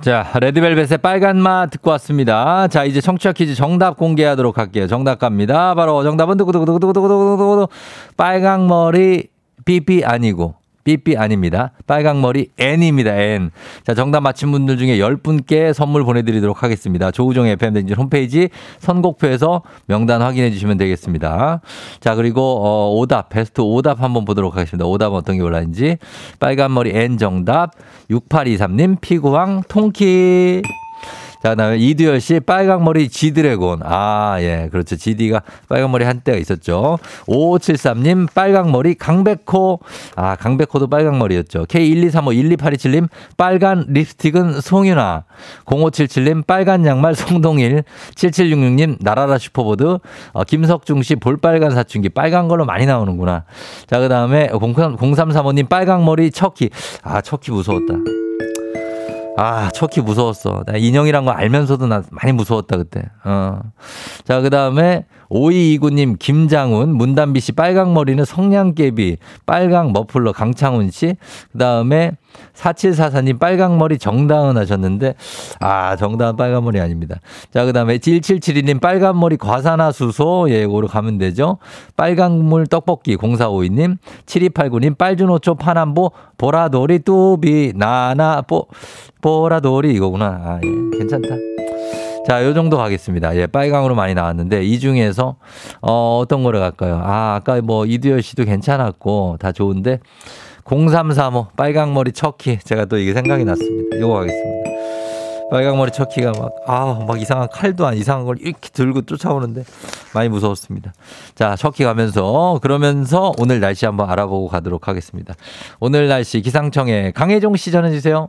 [SPEAKER 1] 자, 레드벨벳의 빨간 맛 듣고 왔습니다. 자, 이제 청취자 퀴즈 정답 공개하도록 할게요. 정답 갑니다. 바로 정답은 두구두구두구두구두구두구 빨강 머리 삐삐 아니고 삐삐 아닙니다. 빨강머리 N입니다. N. 자, 정답 맞힌 분들 중에 10분께 선물 보내드리도록 하겠습니다. 조우종의 FM댕진 홈페이지 선곡표에서 명단 확인해 주시면 되겠습니다. 자, 그리고 어, 오답, 베스트 오답 한번 보도록 하겠습니다. 오답은 어떤 게 올라있는지. 빨간머리 N 정답, 6823님, 피구왕, 통키. 자, 그다음에 이두열 씨 빨강머리 지드래곤. 아, 예. 그렇죠. 지디가 빨강머리 한때가 있었죠. 5573님 빨강머리 강백호. 아, 강백호도 빨강머리였죠. K123512827님 빨간 립스틱은 송윤아. 0577님 빨간 양말 성동일. 7766님 날아라 슈퍼보드. 어, 김석중 씨 볼빨간 사춘기. 빨간 걸로 많이 나오는구나. 자, 그다음에 0335님 빨강머리 척키. 아, 척키 무서웠다. 아, 척키 무서웠어. 나 인형이란 거 알면서도 나 많이 무서웠다, 그때. 어. 자, 그 다음에 5229님, 김장훈, 손담비 씨, 빨강머리는 성냥개비, 빨강 머플러, 강창훈 씨. 그 다음에 4744님, 빨강머리 정다은 하셨는데, 아, 정다은 빨간머리 아닙니다. 자, 그 다음에 1772님, 빨간머리 과산화수소, 예, 이거로 가면 되죠. 빨강물 떡볶이, 0452님, 7289님, 빨주노초 파남보, 보라돌이 뚜비, 나나, 뽀, 보라돌이 이거구나. 아, 예, 괜찮다. 자, 요 정도 가겠습니다. 예, 빨강으로 많이 나왔는데, 이 중에서, 어, 어떤 거를 갈까요? 아, 아까 뭐, 이두열 씨도 괜찮았고, 다 좋은데, 0335, 빨강머리 척키. 제가 또 이게 생각이 났습니다. 이거 가겠습니다. 빨강머리 척키가 막, 아, 막 이상한 칼도 안 이상한 걸 이렇게 들고 쫓아오는데, 많이 무서웠습니다. 자, 척키 가면서, 그러면서 오늘 날씨 한번 알아보고 가도록 하겠습니다. 오늘 날씨 기상청에 강혜종 씨 전해주세요.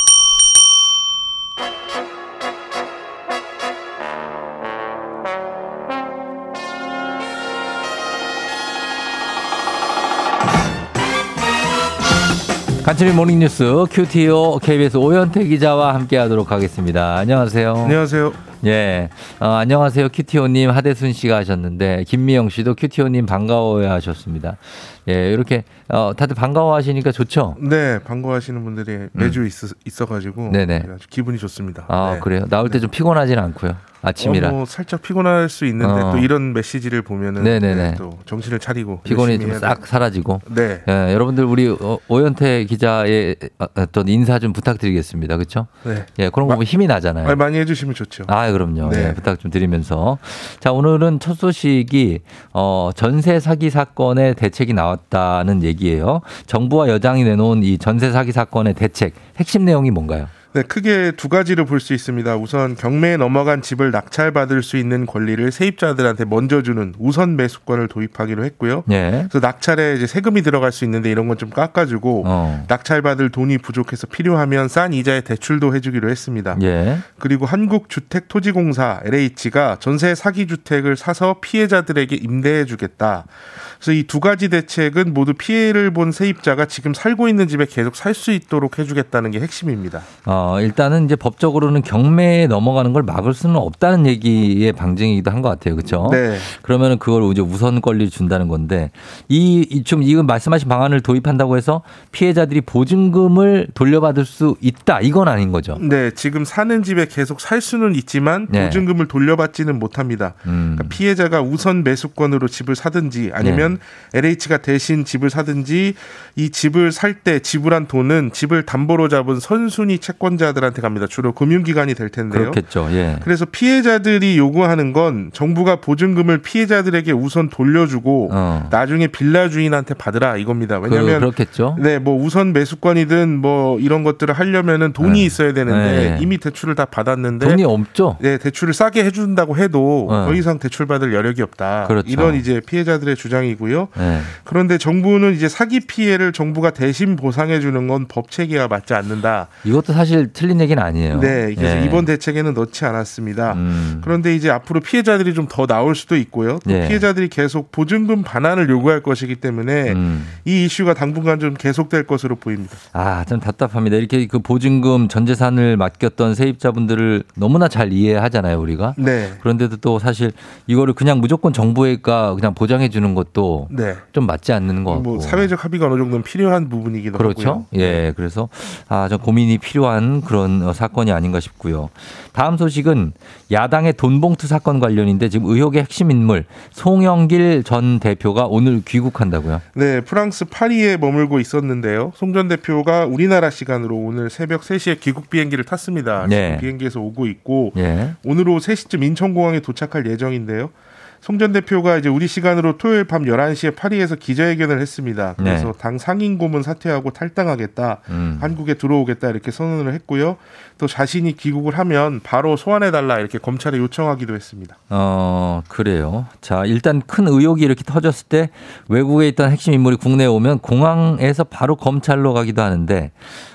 [SPEAKER 1] 간추린 모닝뉴스 큐티오 KBS 오현태 기자와 함께하도록 하겠습니다. 안녕하세요.
[SPEAKER 9] 안녕하세요.
[SPEAKER 1] 예, 어, 안녕하세요 큐티오님 하대순 씨가 하셨는데 김미영 씨도 큐티오님 반가워해 하셨습니다. 예, 이렇게 어, 다들 반가워 하시니까 좋죠.
[SPEAKER 9] 네, 반가워 하시는 분들이 매주 있어, 있어 가지고
[SPEAKER 1] 음. 네네.
[SPEAKER 9] 아주 기분이 좋습니다.
[SPEAKER 1] 아
[SPEAKER 9] 네.
[SPEAKER 1] 그래요. 나올 때좀 피곤하진 않고요. 아침이라.
[SPEAKER 9] 어, 뭐 살짝 피곤할 수 있는데
[SPEAKER 1] 어.
[SPEAKER 9] 또 이런 메시지를 보면은
[SPEAKER 1] 네네네.
[SPEAKER 9] 네, 또 정신을 차리고
[SPEAKER 1] 피곤이 좀 싹 사라지고.
[SPEAKER 9] 네.
[SPEAKER 1] 예, 여러분들 우리 어, 오현태 기자의 어떤 인사 좀 부탁드리겠습니다. 그렇죠?
[SPEAKER 9] 네.
[SPEAKER 1] 예, 그런 거 보면 힘이 나잖아요.
[SPEAKER 9] 말 많이 해주시면 좋죠.
[SPEAKER 1] 아, 아, 그럼요.
[SPEAKER 9] 네.
[SPEAKER 1] 예, 부탁 좀 드리면서. 자, 오늘은 첫 소식이, 어, 전세 사기 사건의 대책이 나왔다는 얘기예요. 정부와 여당이 내놓은 이 전세 사기 사건의 대책, 핵심 내용이 뭔가요?
[SPEAKER 9] 네, 크게 두 가지로 볼수 있습니다. 우선 경매에 넘어간 집을 낙찰받을 수 있는 권리를 세입자들한테 먼저 주는 우선 매수권을 도입하기로 했고요.
[SPEAKER 1] 예.
[SPEAKER 9] 그래서 낙찰에 이제 세금이 들어갈 수 있는데 이런 건 좀 깎아주고
[SPEAKER 1] 어.
[SPEAKER 9] 낙찰받을 돈이 부족해서 필요하면 싼 이자에 대출도 해주기로 했습니다.
[SPEAKER 1] 예.
[SPEAKER 9] 그리고 한국주택토지공사 LH가 전세 사기 주택을 사서 피해자들에게 임대해주겠다. 그래서 이 두 가지 대책은 모두 피해를 본 세입자가 지금 살고 있는 집에 계속 살 수 있도록 해주겠다는 게 핵심입니다.
[SPEAKER 1] 어, 일단은 이제 법적으로는 경매에 넘어가는 걸 막을 수는 없다는 얘기의 방증이기도 한 것 같아요. 그렇죠?
[SPEAKER 9] 네.
[SPEAKER 1] 그러면은 그걸 이제 우선 권리를 준다는 건데 이, 이좀 이건 말씀하신 방안을 도입한다고 해서 피해자들이 보증금을 돌려받을 수 있다. 이건 아닌 거죠.
[SPEAKER 9] 네, 지금 사는 집에 계속 살 수는 있지만
[SPEAKER 1] 네.
[SPEAKER 9] 보증금을 돌려받지는 못합니다.
[SPEAKER 1] 음.
[SPEAKER 9] 그러니까 피해자가 우선 매수권으로 집을 사든지 아니면
[SPEAKER 1] 네.
[SPEAKER 9] LH가 대신 집을 사든지 이 집을 살 때 지불한 돈은 집을 담보로 잡은 선순위 채권 자들한테 갑니다. 주로 금융기관이 될 텐데요.
[SPEAKER 1] 그렇겠죠. 예.
[SPEAKER 9] 그래서 피해자들이 요구하는 건 정부가 보증금을 피해자들에게 우선 돌려주고
[SPEAKER 1] 어.
[SPEAKER 9] 나중에 빌라 주인한테 받으라 이겁니다.
[SPEAKER 1] 그,
[SPEAKER 9] 왜냐하면
[SPEAKER 1] 그 렇겠죠.
[SPEAKER 9] 네, 뭐 우선 매수권이든 뭐 이런 것들을 하려면은 돈이
[SPEAKER 1] 네.
[SPEAKER 9] 있어야 되는데
[SPEAKER 1] 네.
[SPEAKER 9] 이미 대출을 다 받았는데
[SPEAKER 1] 돈이 없죠.
[SPEAKER 9] 네, 대출을 싸게 해준다고 해도
[SPEAKER 1] 네.
[SPEAKER 9] 더 이상 대출받을 여력이 없다.
[SPEAKER 1] 그렇죠.
[SPEAKER 9] 이런 이제 피해자들의 주장이고요.
[SPEAKER 1] 네.
[SPEAKER 9] 그런데 정부는 이제 사기 피해를 정부가 대신 보상해 주는 건 법 체계와 맞지 않는다.
[SPEAKER 1] 이것도 사실 틀린 얘기는 아니에요.
[SPEAKER 9] 네, 그래서
[SPEAKER 1] 예.
[SPEAKER 9] 이번 대책에는 넣지 않았습니다.
[SPEAKER 1] 음.
[SPEAKER 9] 그런데 이제 앞으로 피해자들이 좀 더 나올 수도 있고요. 또
[SPEAKER 1] 예.
[SPEAKER 9] 피해자들이 계속 보증금 반환을 요구할 것이기 때문에
[SPEAKER 1] 음.
[SPEAKER 9] 이 이슈가 당분간 좀 계속될 것으로 보입니다.
[SPEAKER 1] 아, 좀 답답합니다. 이렇게 그 보증금 전 재산을 맡겼던 세입자분들을 너무나 잘 이해하잖아요, 우리가.
[SPEAKER 9] 네.
[SPEAKER 1] 그런데도 또 사실 이거를 그냥 무조건 정부가 그냥 보장해 주는 것도
[SPEAKER 9] 네.
[SPEAKER 1] 좀 맞지 않는 것 같고.
[SPEAKER 9] 뭐 사회적 합의가 어느 정도는 필요한 부분이기도
[SPEAKER 1] 그렇죠.
[SPEAKER 9] 하고요.
[SPEAKER 1] 예, 그래서 아, 좀 고민이 필요한 그런 어, 사건이 아닌가 싶고요. 다음 소식은 야당의 돈봉투 사건 관련인데 지금 의혹의 핵심 인물 송영길 전 대표가 오늘 귀국한다고요.
[SPEAKER 9] 네, 프랑스 파리에 머물고 있었는데요. 송 전 대표가 우리나라 시간으로 오늘 새벽 3시에 귀국 비행기를 탔습니다.
[SPEAKER 1] 네.
[SPEAKER 9] 지금 비행기에서 오고 있고
[SPEAKER 1] 예.
[SPEAKER 9] 오늘 오후 3시쯤 인천공항에 도착할 예정인데요. 송 전 대표가 이제 우리 시간으로 토요일 밤 11시에 파리에서 기자회견을 했습니다. 그래서
[SPEAKER 1] 네.
[SPEAKER 9] 당 상임 고문 사퇴하고 탈당하겠다.
[SPEAKER 1] 음.
[SPEAKER 9] 한국에 들어오겠다 이렇게 선언을 했고요. 또 자신이 귀국을 하면 바로 소환해 달라 이렇게 검찰에 요청하기도 했습니다.
[SPEAKER 1] 어, 그래요. 자, 일단 큰 의혹이 이렇게 터졌을 때 외국에 있던 핵심 인물이 국내에 오면 공항에서 바로 검찰로 가기도 하는데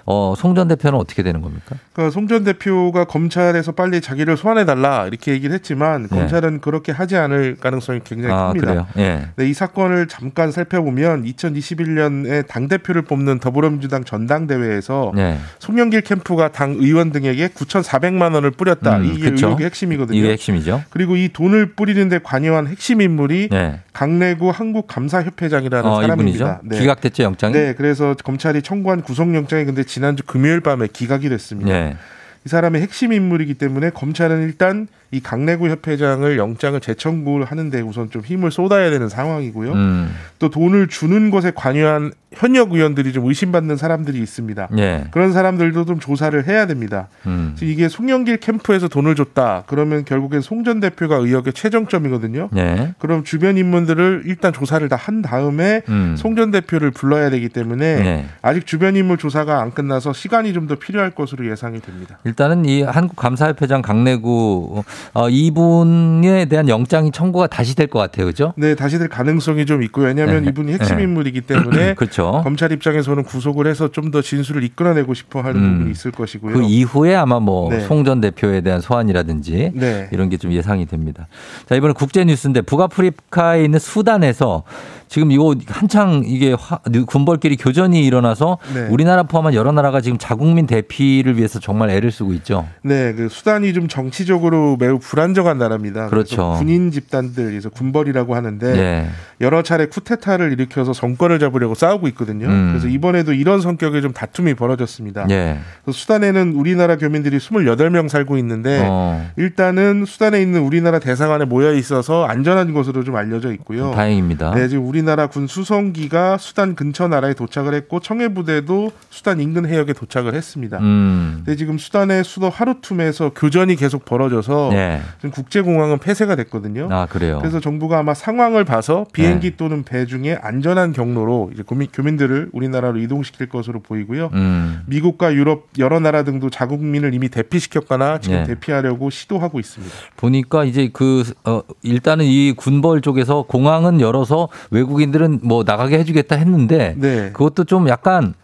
[SPEAKER 1] 어, 송전 대표는 어떻게 되는 겁니까?
[SPEAKER 9] 그러니까 송전 대표가 검찰에서 빨리 자기를 소환해 달라 이렇게 얘기를 했지만
[SPEAKER 1] 네.
[SPEAKER 9] 검찰은 그렇게 하지 않을 가능성이 굉장히
[SPEAKER 1] 아,
[SPEAKER 9] 큽니다.
[SPEAKER 1] 예.
[SPEAKER 9] 네, 이 사건을 잠깐 살펴보면 2021년에 당 대표를 뽑는 더불어민주당 전당대회에서
[SPEAKER 1] 네.
[SPEAKER 9] 송영길 캠프가 당 의원 등에게 9,400만 원을 뿌렸다.
[SPEAKER 1] 음,
[SPEAKER 9] 이게
[SPEAKER 1] 그쵸.
[SPEAKER 9] 의혹의 핵심이거든요.
[SPEAKER 1] 이게 핵심이죠.
[SPEAKER 9] 그리고 이 돈을 뿌리는데 관여한 핵심 인물이
[SPEAKER 1] 네.
[SPEAKER 9] 강내구 한국감사협회장이라는
[SPEAKER 1] 어,
[SPEAKER 9] 사람입니다.
[SPEAKER 1] 이분이죠. 기각됐죠, 영장이?
[SPEAKER 9] 네, 그래서 검찰이 청구한 구속영장이 근데 지난주 금요일 밤에 기각이 됐습니다.
[SPEAKER 1] 네.
[SPEAKER 9] 이 사람의 핵심 인물이기 때문에 검찰은 일단 이 강내구 협회장을 영장을 재청구를 하는데 우선 좀 힘을 쏟아야 되는 상황이고요.
[SPEAKER 1] 음.
[SPEAKER 9] 또 돈을 주는 것에 관여한 현역 의원들이 좀 의심받는 사람들이 있습니다.
[SPEAKER 1] 예.
[SPEAKER 9] 그런 사람들도 좀 조사를 해야 됩니다.
[SPEAKER 1] 음.
[SPEAKER 9] 이게 송영길 캠프에서 돈을 줬다. 그러면 결국엔 송 전 대표가 의혹의 최정점이거든요.
[SPEAKER 1] 네.
[SPEAKER 9] 그럼 주변 인물들을 일단 조사를 다 한 다음에
[SPEAKER 1] 음.
[SPEAKER 9] 송전 대표를 불러야 되기 때문에
[SPEAKER 1] 네.
[SPEAKER 9] 아직 주변 인물 조사가 안 끝나서 시간이 좀 더 필요할 것으로 예상이 됩니다.
[SPEAKER 1] 일단은 이 한국감사협회장 강내구 어, 이분에 대한 영장이 청구가 다시 될 것 같아요, 그죠?
[SPEAKER 9] 네, 다시 될 가능성이 좀 있고요. 왜냐하면
[SPEAKER 1] 네.
[SPEAKER 9] 이분이 핵심
[SPEAKER 1] 네.
[SPEAKER 9] 인물이기 때문에
[SPEAKER 1] 그렇죠.
[SPEAKER 9] 검찰 입장에서는 구속을 해서 좀 더 진술을 이끌어내고 싶어 하는
[SPEAKER 1] 음.
[SPEAKER 9] 부분이 있을 것이고요.
[SPEAKER 1] 그 이후에 아마 뭐
[SPEAKER 9] 네.
[SPEAKER 1] 송전 대표에 대한 소환이라든지
[SPEAKER 9] 네.
[SPEAKER 1] 이런 게 좀 예상이 됩니다. 자, 이번에 국제 뉴스인데 북아프리카에 있는 수단에서 지금 이거 한창 이게 화- 군벌끼리 교전이 일어나서
[SPEAKER 9] 네.
[SPEAKER 1] 우리나라 포함한 여러 나라가 지금 자국민 대피를 위해서 정말 애를 쓰고 있죠.
[SPEAKER 9] 네, 그 수단이 좀 정치적으로 매우 불안정한 나라입니다.
[SPEAKER 1] 그렇죠.
[SPEAKER 9] 군인 집단들, 그래서 군벌이라고 하는데
[SPEAKER 1] 네.
[SPEAKER 9] 여러 차례 쿠데타를 일으켜서 정권을 잡으려고 싸우고 있거든요.
[SPEAKER 1] 음.
[SPEAKER 9] 그래서 이번에도 이런 성격의 좀 다툼이 벌어졌습니다.
[SPEAKER 1] 예.
[SPEAKER 9] 수단에는 우리나라 교민들이 28명 살고 있는데
[SPEAKER 1] 어,
[SPEAKER 9] 일단은 수단에 있는 우리나라 대사관에 모여 있어서 안전한 곳으로 좀 알려져 있고요.
[SPEAKER 1] 다행입니다.
[SPEAKER 9] 네, 지금 우리나라 군 수송기가 수단 근처 나라에 도착을 했고 청해 부대도 수단 인근 해역에 도착을 했습니다.
[SPEAKER 1] 음.
[SPEAKER 9] 근데 지금 수단의 수도 하루툼에서 교전이 계속 벌어져서
[SPEAKER 1] 네.
[SPEAKER 9] 지금 국제공항은 폐쇄가 됐거든요.
[SPEAKER 1] 아, 그래요.
[SPEAKER 9] 그래서 정부가 아마 상황을 봐서 비 행기 또는 배 중에 안전한 경로로 이제 교민, 교민들을 우리나라로 이동시킬 것으로 보이고요.
[SPEAKER 1] 음.
[SPEAKER 9] 미국과 유럽 여러 나라 등도 자국민을 이미 대피시켰거나 지금
[SPEAKER 1] 네.
[SPEAKER 9] 대피하려고 시도하고 있습니다.
[SPEAKER 1] 보니까 이제 그, 어, 일단은 이 군벌 쪽에서 공항은 열어서 외국인들은 뭐 나가게 해주겠다 했는데
[SPEAKER 9] 네.
[SPEAKER 1] 그것도 좀 약간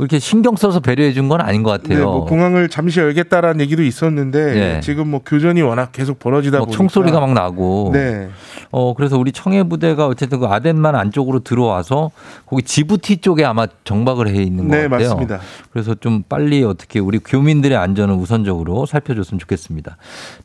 [SPEAKER 1] 이렇게 신경 써서 배려해 준 건 아닌 것 같아요.
[SPEAKER 9] 네, 뭐 공항을 잠시 열겠다라는 얘기도 있었는데
[SPEAKER 1] 네.
[SPEAKER 9] 지금 뭐 교전이 워낙 계속 벌어지다
[SPEAKER 1] 뭐
[SPEAKER 9] 보니까
[SPEAKER 1] 총소리가 막 나고.
[SPEAKER 9] 네.
[SPEAKER 1] 어, 그래서 우리 청해 부대가 어쨌든 그 아덴만 안쪽으로 들어와서 거기 지부티 쪽에 아마 정박을 해 있는 것
[SPEAKER 9] 네,
[SPEAKER 1] 같아요.
[SPEAKER 9] 맞습니다.
[SPEAKER 1] 그래서 좀 빨리 어떻게 우리 교민들의 안전을 우선적으로 살펴줬으면 좋겠습니다.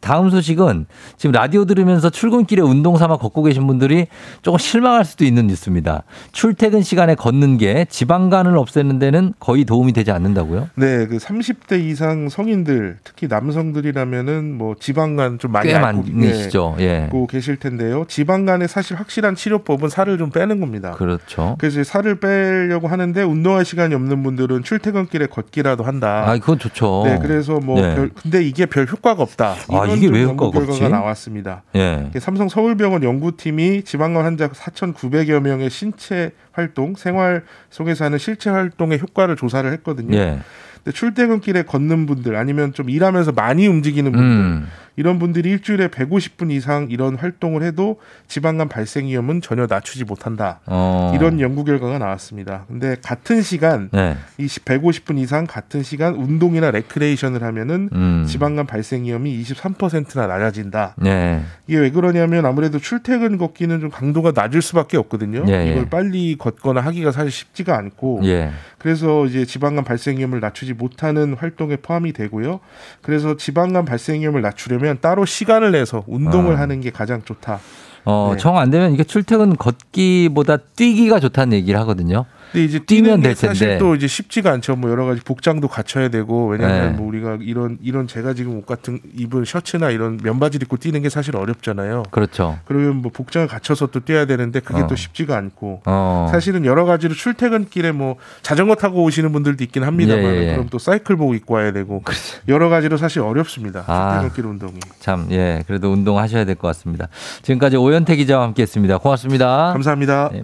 [SPEAKER 1] 다음 소식은 지금 라디오 들으면서 출근길에 운동 삼아 걷고 계신 분들이 조금 실망할 수도 있는 뉴스입니다. 출퇴근 시간에 걷는 게 지방간을 없애는 데는 거의 도움이 되지 않는다고요?
[SPEAKER 9] 네, 그 30대 이상 성인들, 특히 남성들이라면은 뭐 지방간 좀 많이
[SPEAKER 1] 꽤
[SPEAKER 9] 앓고
[SPEAKER 1] 많으시죠. 예.
[SPEAKER 9] 고 계실 텐데요. 지방간에 사실 확실한 치료법은 살을 좀 빼는 겁니다.
[SPEAKER 1] 그렇죠.
[SPEAKER 9] 그래서 살을 빼려고 하는데 운동할 시간이 없는 분들은 출퇴근길에 걷기라도 한다.
[SPEAKER 1] 아, 그건 좋죠.
[SPEAKER 9] 네, 그래서 뭐
[SPEAKER 1] 네.
[SPEAKER 9] 별, 근데 이게 별 효과가 없다.
[SPEAKER 1] 아, 이게 좀왜 효과가
[SPEAKER 9] 결과가
[SPEAKER 1] 없지?
[SPEAKER 9] 나왔습니다.
[SPEAKER 1] 예.
[SPEAKER 9] 삼성 서울병원 연구팀이 지방간 환자 4,900여 명의 신체 활동, 생활 속에서 하는 실체 활동의 효과를 조사를 했거든요.
[SPEAKER 1] 예.
[SPEAKER 9] 근데 출퇴근길에 걷는 분들 아니면 좀 일하면서 많이 움직이는 분들
[SPEAKER 1] 음.
[SPEAKER 9] 이런 분들이 일주일에 150분 이상 이런 활동을 해도 지방간 발생 위험은 전혀 낮추지 못한다.
[SPEAKER 1] 어.
[SPEAKER 9] 이런 연구 결과가 나왔습니다. 근데 같은 시간
[SPEAKER 1] 네.
[SPEAKER 9] 이 150분 이상 같은 시간 운동이나 레크레이션을 하면은
[SPEAKER 1] 음.
[SPEAKER 9] 지방간 발생 위험이 23%나 낮아진다.
[SPEAKER 1] 네.
[SPEAKER 9] 이게 왜 그러냐면 아무래도 출퇴근 걷기는 좀 강도가 낮을 수밖에 없거든요.
[SPEAKER 1] 예, 예.
[SPEAKER 9] 이걸 빨리 걷거나 하기가 사실 쉽지가 않고
[SPEAKER 1] 예.
[SPEAKER 9] 그래서 이제 지방간 발생 위험을 낮추지 못하는 활동에 포함이 되고요. 그래서 지방간 발생 위험을 낮추려면 따로 시간을 내서 운동을
[SPEAKER 1] 아.
[SPEAKER 9] 하는 게 가장 좋다.
[SPEAKER 1] 어,
[SPEAKER 9] 네.
[SPEAKER 1] 정안 되면 이게 출퇴근 걷기보다 뛰기가 좋다는 얘기를 하거든요.
[SPEAKER 9] 근데 이제
[SPEAKER 1] 뛰면 될 텐데.
[SPEAKER 9] 사실 또 이제 쉽지가 않죠. 뭐 여러 가지 복장도 갖춰야 되고 왜냐하면
[SPEAKER 1] 네.
[SPEAKER 9] 뭐 우리가 이런 이런 제가 지금 옷 같은 입은 셔츠나 이런 면바지를 입고 뛰는 게 사실 어렵잖아요.
[SPEAKER 1] 그렇죠.
[SPEAKER 9] 그러면 뭐 복장을 갖춰서 또 뛰어야 되는데 그게
[SPEAKER 1] 어.
[SPEAKER 9] 또 쉽지가 않고
[SPEAKER 1] 어.
[SPEAKER 9] 사실은 여러 가지로 출퇴근길에 뭐 자전거 타고 오시는 분들도 있긴 합니다만
[SPEAKER 1] 예, 예, 예.
[SPEAKER 9] 그럼 또 사이클복 입고 와야 되고 여러 가지로 사실 어렵습니다.
[SPEAKER 1] 아.
[SPEAKER 9] 출퇴근길 운동이.
[SPEAKER 1] 참, 예. 그래도 운동하셔야 될 것 같습니다. 지금까지 오현태 기자와 함께 했습니다. 고맙습니다.
[SPEAKER 9] 감사합니다.
[SPEAKER 1] 네.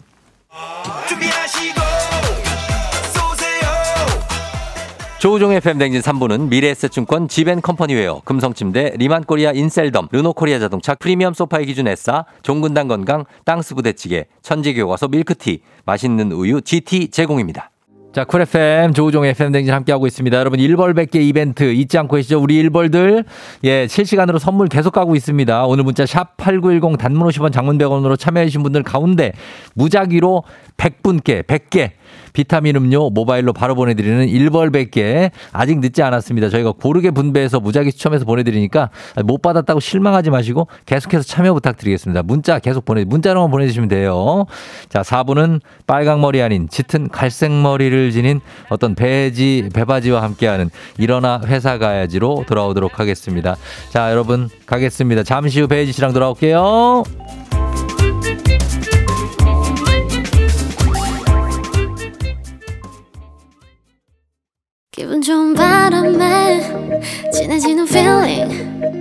[SPEAKER 1] 조우종의 FM 대행진 3부는 미래에셋증권 지벤컴퍼니웨어, 금성침대, 리만코리아 인셀덤, 르노코리아 자동차, 프리미엄 소파의 기준 에싸, 종근당 건강, 땅스 부대찌개, 천재교과서 밀크T, 맛있는 우유 GT 제공입니다. 자, Cool FM, 조우종 FM 대행진 함께하고 있습니다. 여러분, 1벌 100개 이벤트 잊지 않고 계시죠? 우리 1벌들. 예, 실시간으로 선물 계속 가고 있습니다. 오늘 문자 샵 8910 단문 50원 장문 100원으로 참여해주신 분들 가운데 무작위로 100분께, 100개 비타민 음료 모바일로 바로 보내드리는 1벌 100개 아직 늦지 않았습니다. 저희가 고르게 분배해서 무작위 추첨해서 보내드리니까 못 받았다고 실망하지 마시고 계속해서 참여 부탁드리겠습니다. 문자 계속 보내, 문자로만 보내주시면 돼요. 자, 4부는 빨강머리 아닌 짙은 갈색머리를 지닌 어떤 배지, 배바지와 함께하는 일어나 회사 가야지로 돌아오도록 하겠습니다. 자, 여러분 가겠습니다. 잠시 후 배지 씨랑 돌아올게요.
[SPEAKER 3] 기분 좋은 바람에 진해지는 feeling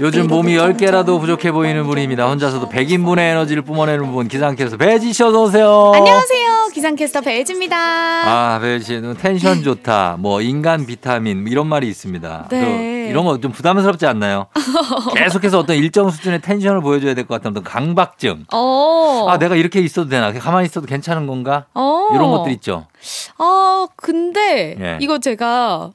[SPEAKER 1] 요즘 몸이 10개라도 부족해 보이는 분입니다. 혼자서도 100인분의 에너지를 뿜어내는 분 기상캐스터 배지 씨 어서 오세요.
[SPEAKER 10] 안녕하세요. 기상캐스터 배혜지입니다.
[SPEAKER 1] 아, 배지 씨는 텐션 좋다. 뭐 인간 비타민 뭐 이런 말이 있습니다.
[SPEAKER 10] 네. 네.
[SPEAKER 1] 이런 거 좀 부담스럽지 않나요? 계속해서 어떤 일정 수준의 텐션을 보여줘야 될 것 같은 어떤 강박증.
[SPEAKER 10] 어.
[SPEAKER 1] 아, 내가 이렇게 있어도 되나? 가만히 있어도 괜찮은 건가?
[SPEAKER 10] 어.
[SPEAKER 1] 이런 것들 있죠.
[SPEAKER 10] 아, 근데
[SPEAKER 1] 예.
[SPEAKER 10] 이거 제가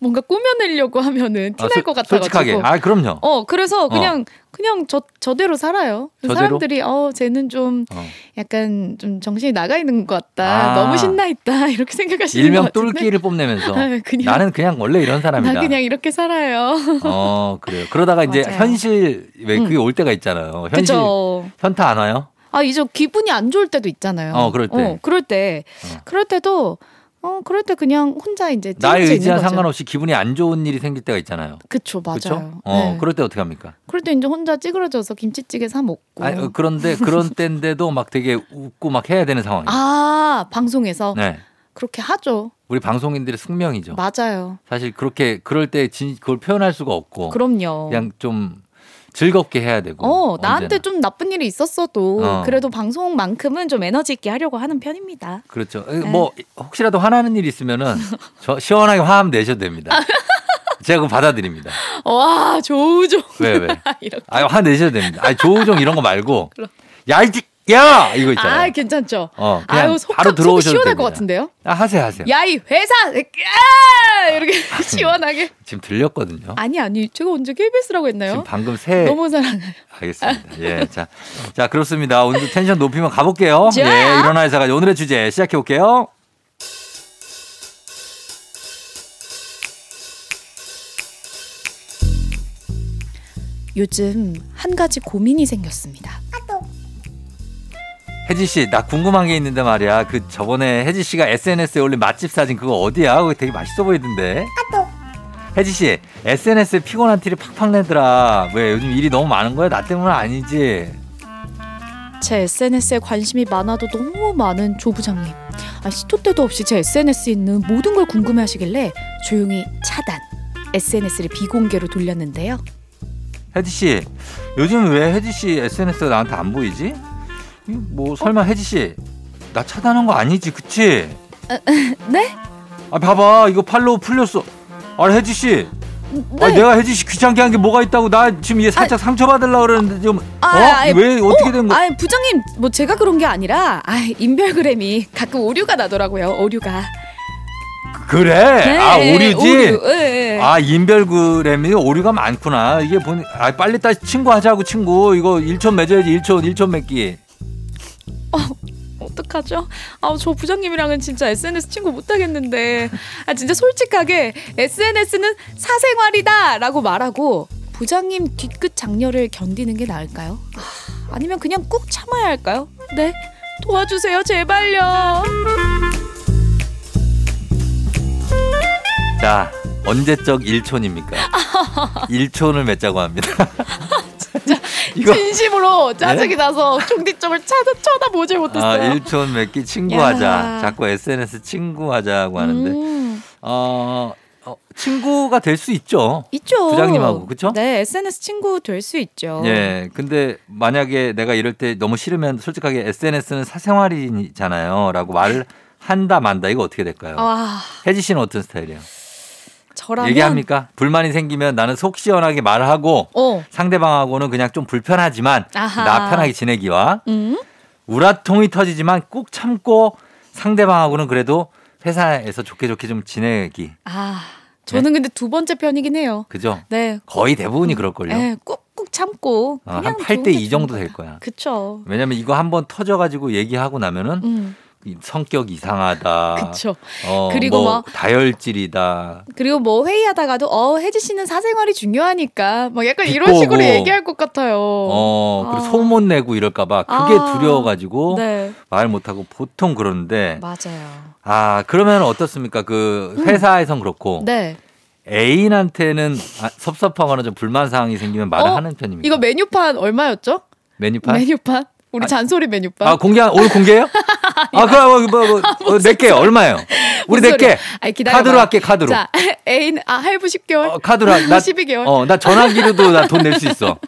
[SPEAKER 10] 뭔가 꾸며내려고 하면은
[SPEAKER 1] 아,
[SPEAKER 10] 티날
[SPEAKER 1] 솔-
[SPEAKER 10] 것 같아가지고.
[SPEAKER 1] 솔직하게. 아, 그럼요.
[SPEAKER 10] 어, 그래서 그냥 그냥 저 저대로 살아요.
[SPEAKER 1] 저대로?
[SPEAKER 10] 사람들이 어, 쟤는 좀
[SPEAKER 1] 어.
[SPEAKER 10] 약간 좀 정신이 나가 있는 것 같다.
[SPEAKER 1] 아.
[SPEAKER 10] 너무 신나 있다. 이렇게 생각하시는
[SPEAKER 1] 일명
[SPEAKER 10] 것 같은데.
[SPEAKER 1] 똘끼를 뽐내면서
[SPEAKER 10] 아, 그냥-
[SPEAKER 1] 나는 그냥 원래 이런 사람이다.
[SPEAKER 10] 나 그냥 이렇게 살아요.
[SPEAKER 1] 어, 그래요. 그러다가 이제
[SPEAKER 10] 맞아요.
[SPEAKER 1] 현실 왜 그게
[SPEAKER 10] 음.
[SPEAKER 1] 올 때가 있잖아요. 현실
[SPEAKER 10] 그죠.
[SPEAKER 1] 현타 안 와요?
[SPEAKER 10] 아, 이제 기분이 안 좋을 때도 있잖아요.
[SPEAKER 1] 어, 그럴 때.
[SPEAKER 10] 그럴 때. 그럴 때도 어, 그럴 때 그냥 혼자 이제
[SPEAKER 1] 나의 의지와. 상관없이 기분이 안 좋은 일이 생길 때가 있잖아요.
[SPEAKER 10] 그쵸, 맞아요.
[SPEAKER 1] 그렇죠? 어,
[SPEAKER 10] 네.
[SPEAKER 1] 그럴 때 어떻게 합니까?
[SPEAKER 10] 그럴 때 이제 혼자 찌그러져서 김치찌개 사 먹고.
[SPEAKER 1] 아니, 어, 그런데 그런 때인데도 막 되게 웃고 막 해야 되는 상황이에요.
[SPEAKER 10] 아, 방송에서
[SPEAKER 1] 네.
[SPEAKER 10] 그렇게 하죠.
[SPEAKER 1] 우리 방송인들의 숙명이죠.
[SPEAKER 10] 맞아요.
[SPEAKER 1] 사실 그렇게 그럴 때 진, 그걸 표현할 수가 없고
[SPEAKER 10] 그럼요.
[SPEAKER 1] 그냥 좀 즐겁게 해야 되고.
[SPEAKER 10] 어, 나한테
[SPEAKER 1] 언제나.
[SPEAKER 10] 좀 나쁜 일이 있었어도
[SPEAKER 1] 어.
[SPEAKER 10] 그래도 방송만큼은 좀 에너지 있게 하려고 하는 편입니다.
[SPEAKER 1] 그렇죠.
[SPEAKER 10] 네.
[SPEAKER 1] 뭐 혹시라도 화나는 일 있으면은 저 시원하게 화하면 내셔도 됩니다. 제가 그거 받아드립니다.
[SPEAKER 10] 와, 조우종.
[SPEAKER 1] 왜 왜?
[SPEAKER 10] 이렇게.
[SPEAKER 1] 아, 화 내셔도 됩니다. 아, 조우종 이런 거 말고 야, 이 집- 야 이거 있잖아요.
[SPEAKER 10] 아, 괜찮죠.
[SPEAKER 1] 어,
[SPEAKER 10] 아유, 속,
[SPEAKER 1] 바로
[SPEAKER 10] 속
[SPEAKER 1] 들어오셔도
[SPEAKER 10] 시원할
[SPEAKER 1] 됩니다.
[SPEAKER 10] 것 같은데요?
[SPEAKER 1] 아, 하세요, 하세요.
[SPEAKER 10] 야, 이 회사! 아! 이렇게 시원하게.
[SPEAKER 1] 지금 들렸거든요.
[SPEAKER 10] 아니, 아니, 제가 언제 KBS라고 했나요?
[SPEAKER 1] 지금 방금 새
[SPEAKER 10] 너무 사랑해요.
[SPEAKER 1] 알겠습니다. 예, 자, 자 그렇습니다. 오늘도 텐션 높이면 가볼게요.
[SPEAKER 10] 좋아요.
[SPEAKER 1] 예, 일어나 회사가 오늘의 주제 시작해 볼게요.
[SPEAKER 10] 요즘 한 가지 고민이 생겼습니다.
[SPEAKER 1] 혜지 씨, 나 궁금한 게 있는데 말이야. 그 저번에 혜지 씨가 SNS에 올린 맛집 사진 그거 어디야? 그거 되게 맛있어 보이던데. 혜지 씨, SNS에 피곤한 티를 팍팍 내더라. 왜 요즘 일이 너무 많은 거야? 나 때문은 아니지.
[SPEAKER 10] 제 SNS에 관심이 많아도 너무 많은 조 부장님. 아, 시도 때도 없이 제 SNS에 있는 모든 걸 궁금해 하시길래 조용히 차단. SNS를 비공개로 돌렸는데요.
[SPEAKER 1] 혜지 씨, 요즘 왜 혜지 씨 SNS가 나한테 안 보이지? 뭐 설마 혜지 씨, 나 차단한 거 아니지, 그치?
[SPEAKER 10] 네?
[SPEAKER 1] 아 봐봐, 이거 팔로우 풀렸어. 아 혜지 씨,
[SPEAKER 10] 네.
[SPEAKER 1] 아 내가 혜지 씨 귀찮게 한 게 뭐가 있다고 나 지금 얘 살짝 상처 받으려 그러는데 지금
[SPEAKER 10] 아,
[SPEAKER 1] 어?
[SPEAKER 10] 아이,
[SPEAKER 1] 왜 어떻게 된 거야?
[SPEAKER 10] 아, 부장님, 뭐 제가 그런 게 아니라 아, 인별그램이 가끔 오류가 나더라고요. 오류가.
[SPEAKER 1] 그래?
[SPEAKER 10] 네,
[SPEAKER 1] 아 오류지?
[SPEAKER 10] 오류. 예, 예.
[SPEAKER 1] 아 인별그램이 오류가 많구나. 이게 보니 아 빨리 다시 친구 하자고 친구. 이거 일촌 맺어야지 일촌 일촌 맺기.
[SPEAKER 10] 어떡하죠? 아, 저 부장님이랑은 진짜 SNS 친구 못 하겠는데. 아, 진짜 솔직하게 SNS는 사생활이다 라고 말하고 부장님 뒤끝 장렬을 견디는 게 나을까요? 아, 아니면 그냥 꾹 참아야 할까요? 네. 도와주세요, 제발요.
[SPEAKER 1] 자 언제적 일촌입니까? 일촌을 맺자고 합니다. 이거
[SPEAKER 10] 진심으로 짜증이 나서 종디 쪽을 쳐다, 쳐다보질
[SPEAKER 1] 아
[SPEAKER 10] 못했어요.
[SPEAKER 1] 일촌 맺기 친구하자.
[SPEAKER 10] 야.
[SPEAKER 1] 자꾸 SNS 친구하자고 하는데
[SPEAKER 10] 음,
[SPEAKER 1] 어, 어 친구가 될 수 있죠.
[SPEAKER 10] 있죠.
[SPEAKER 1] 부장님하고, 그쵸?
[SPEAKER 10] 네, SNS 친구 될 수 있죠.
[SPEAKER 1] 예. 근데 만약에 내가 이럴 때 너무 싫으면 솔직하게 SNS는 사생활이잖아요. 라고 말을 한다 만다 이거 어떻게 될까요?
[SPEAKER 10] 아,
[SPEAKER 1] 혜지 씨는 어떤 스타일이에요?
[SPEAKER 10] 저라면
[SPEAKER 1] 얘기합니까? 불만이 생기면 나는 속 시원하게 말하고
[SPEAKER 10] 어.
[SPEAKER 1] 상대방하고는 그냥 좀 불편하지만
[SPEAKER 10] 아하.
[SPEAKER 1] 나 편하게 지내기와
[SPEAKER 10] 음?
[SPEAKER 1] 우라통이 터지지만 꾹 참고 상대방하고는 그래도 회사에서 좋게 좋게 좀 지내기.
[SPEAKER 10] 아, 저는 근데 두 번째 편이긴 해요.
[SPEAKER 1] 그죠?
[SPEAKER 10] 네.
[SPEAKER 1] 거의 대부분이 그럴걸요.
[SPEAKER 10] 네, 꾹꾹 참고.
[SPEAKER 1] 어, 한 8대
[SPEAKER 10] 좋은
[SPEAKER 1] 게2 정도 될
[SPEAKER 10] 거야. 그쵸.
[SPEAKER 1] 왜냐면 이거 한번 터져가지고 얘기하고 나면은
[SPEAKER 10] 음,
[SPEAKER 1] 이 성격 이상하다.
[SPEAKER 10] 그쵸.
[SPEAKER 1] 어,
[SPEAKER 10] 그리고
[SPEAKER 1] 뭐
[SPEAKER 10] 막-
[SPEAKER 1] 다혈질이다.
[SPEAKER 10] 그리고 뭐 회의하다가도 어 혜지 씨는 사생활이 중요하니까 막 약간 이런. 식으로 얘기할 것 같아요.
[SPEAKER 1] 어, 그리고
[SPEAKER 10] 아.
[SPEAKER 1] 소문 내고 이럴까봐 그게
[SPEAKER 10] 아.
[SPEAKER 1] 두려워가지고
[SPEAKER 10] 네,
[SPEAKER 1] 말 못하고 보통 그러는데
[SPEAKER 10] 맞아요.
[SPEAKER 1] 아 그러면 어떻습니까? 그 회사에선 그렇고
[SPEAKER 10] 음. 네.
[SPEAKER 1] 애인한테는 아, 섭섭하거나 좀 불만 사항이 생기면 말을
[SPEAKER 10] 어?
[SPEAKER 1] 하는 편입니까?
[SPEAKER 10] 이거 메뉴판 얼마였죠?
[SPEAKER 1] 메뉴판?
[SPEAKER 10] 메뉴판? 우리 잔소리 메뉴판.
[SPEAKER 1] 아 공개 오늘 공개해요? 아, 그럼 뭐, 뭐, 뭐, 낼게 얼마예요? 우리 낼게. 카드로 할게 카드로.
[SPEAKER 10] 자, 애인 아 할부 10개월.
[SPEAKER 1] 어, 카드로 할- 나
[SPEAKER 10] 12개월.
[SPEAKER 1] 어, 나 전화기로도 나 돈 낼 수 있어.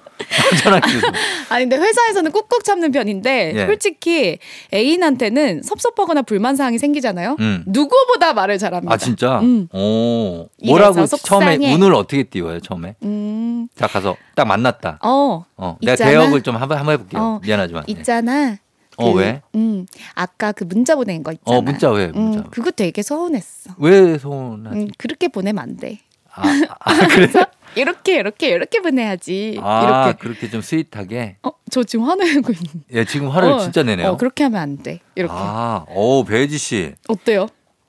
[SPEAKER 1] 전화기로.
[SPEAKER 10] 아니 근데 회사에서는 꾹꾹 참는 편인데
[SPEAKER 1] 예.
[SPEAKER 10] 솔직히 애인한테는 섭섭하거나 불만 사항이 생기잖아요.
[SPEAKER 1] 음.
[SPEAKER 10] 누구보다 말을 잘합니다.
[SPEAKER 1] 아 진짜?
[SPEAKER 10] 음.
[SPEAKER 1] 오. 뭐라고. 처음에 운을 어떻게 띄워요 처음에?
[SPEAKER 10] 음.
[SPEAKER 1] 자 가서 딱 만났다.
[SPEAKER 10] 어.
[SPEAKER 1] 어, 내가
[SPEAKER 10] 있잖아.
[SPEAKER 1] 대역을 좀 한번 한번 해볼게요.
[SPEAKER 10] 어,
[SPEAKER 1] 미안하지만. 네.
[SPEAKER 10] 있잖아.
[SPEAKER 1] 어
[SPEAKER 10] 그,
[SPEAKER 1] 왜?
[SPEAKER 10] 음. 아까 그 문자 보낸 거 있잖아.
[SPEAKER 1] 어 문자 왜? 문자.
[SPEAKER 10] 음, 그거 되게 서운했어.
[SPEAKER 1] 왜 소원하지?
[SPEAKER 10] 음, 그렇게 보내면 안 돼.
[SPEAKER 1] 아, 아 그래?
[SPEAKER 10] 이렇게 이렇게 이렇게 보내야지.
[SPEAKER 1] 아
[SPEAKER 10] 이렇게.
[SPEAKER 1] 그렇게 좀 스윗하게.
[SPEAKER 10] 어, 저 지금 화내고 있는.
[SPEAKER 1] 예 지금 화를
[SPEAKER 10] 어,
[SPEAKER 1] 진짜 내네요.
[SPEAKER 10] 어, 그렇게 하면 안 돼. 이렇게.
[SPEAKER 1] 아, 오 배지 씨.
[SPEAKER 10] 어때요?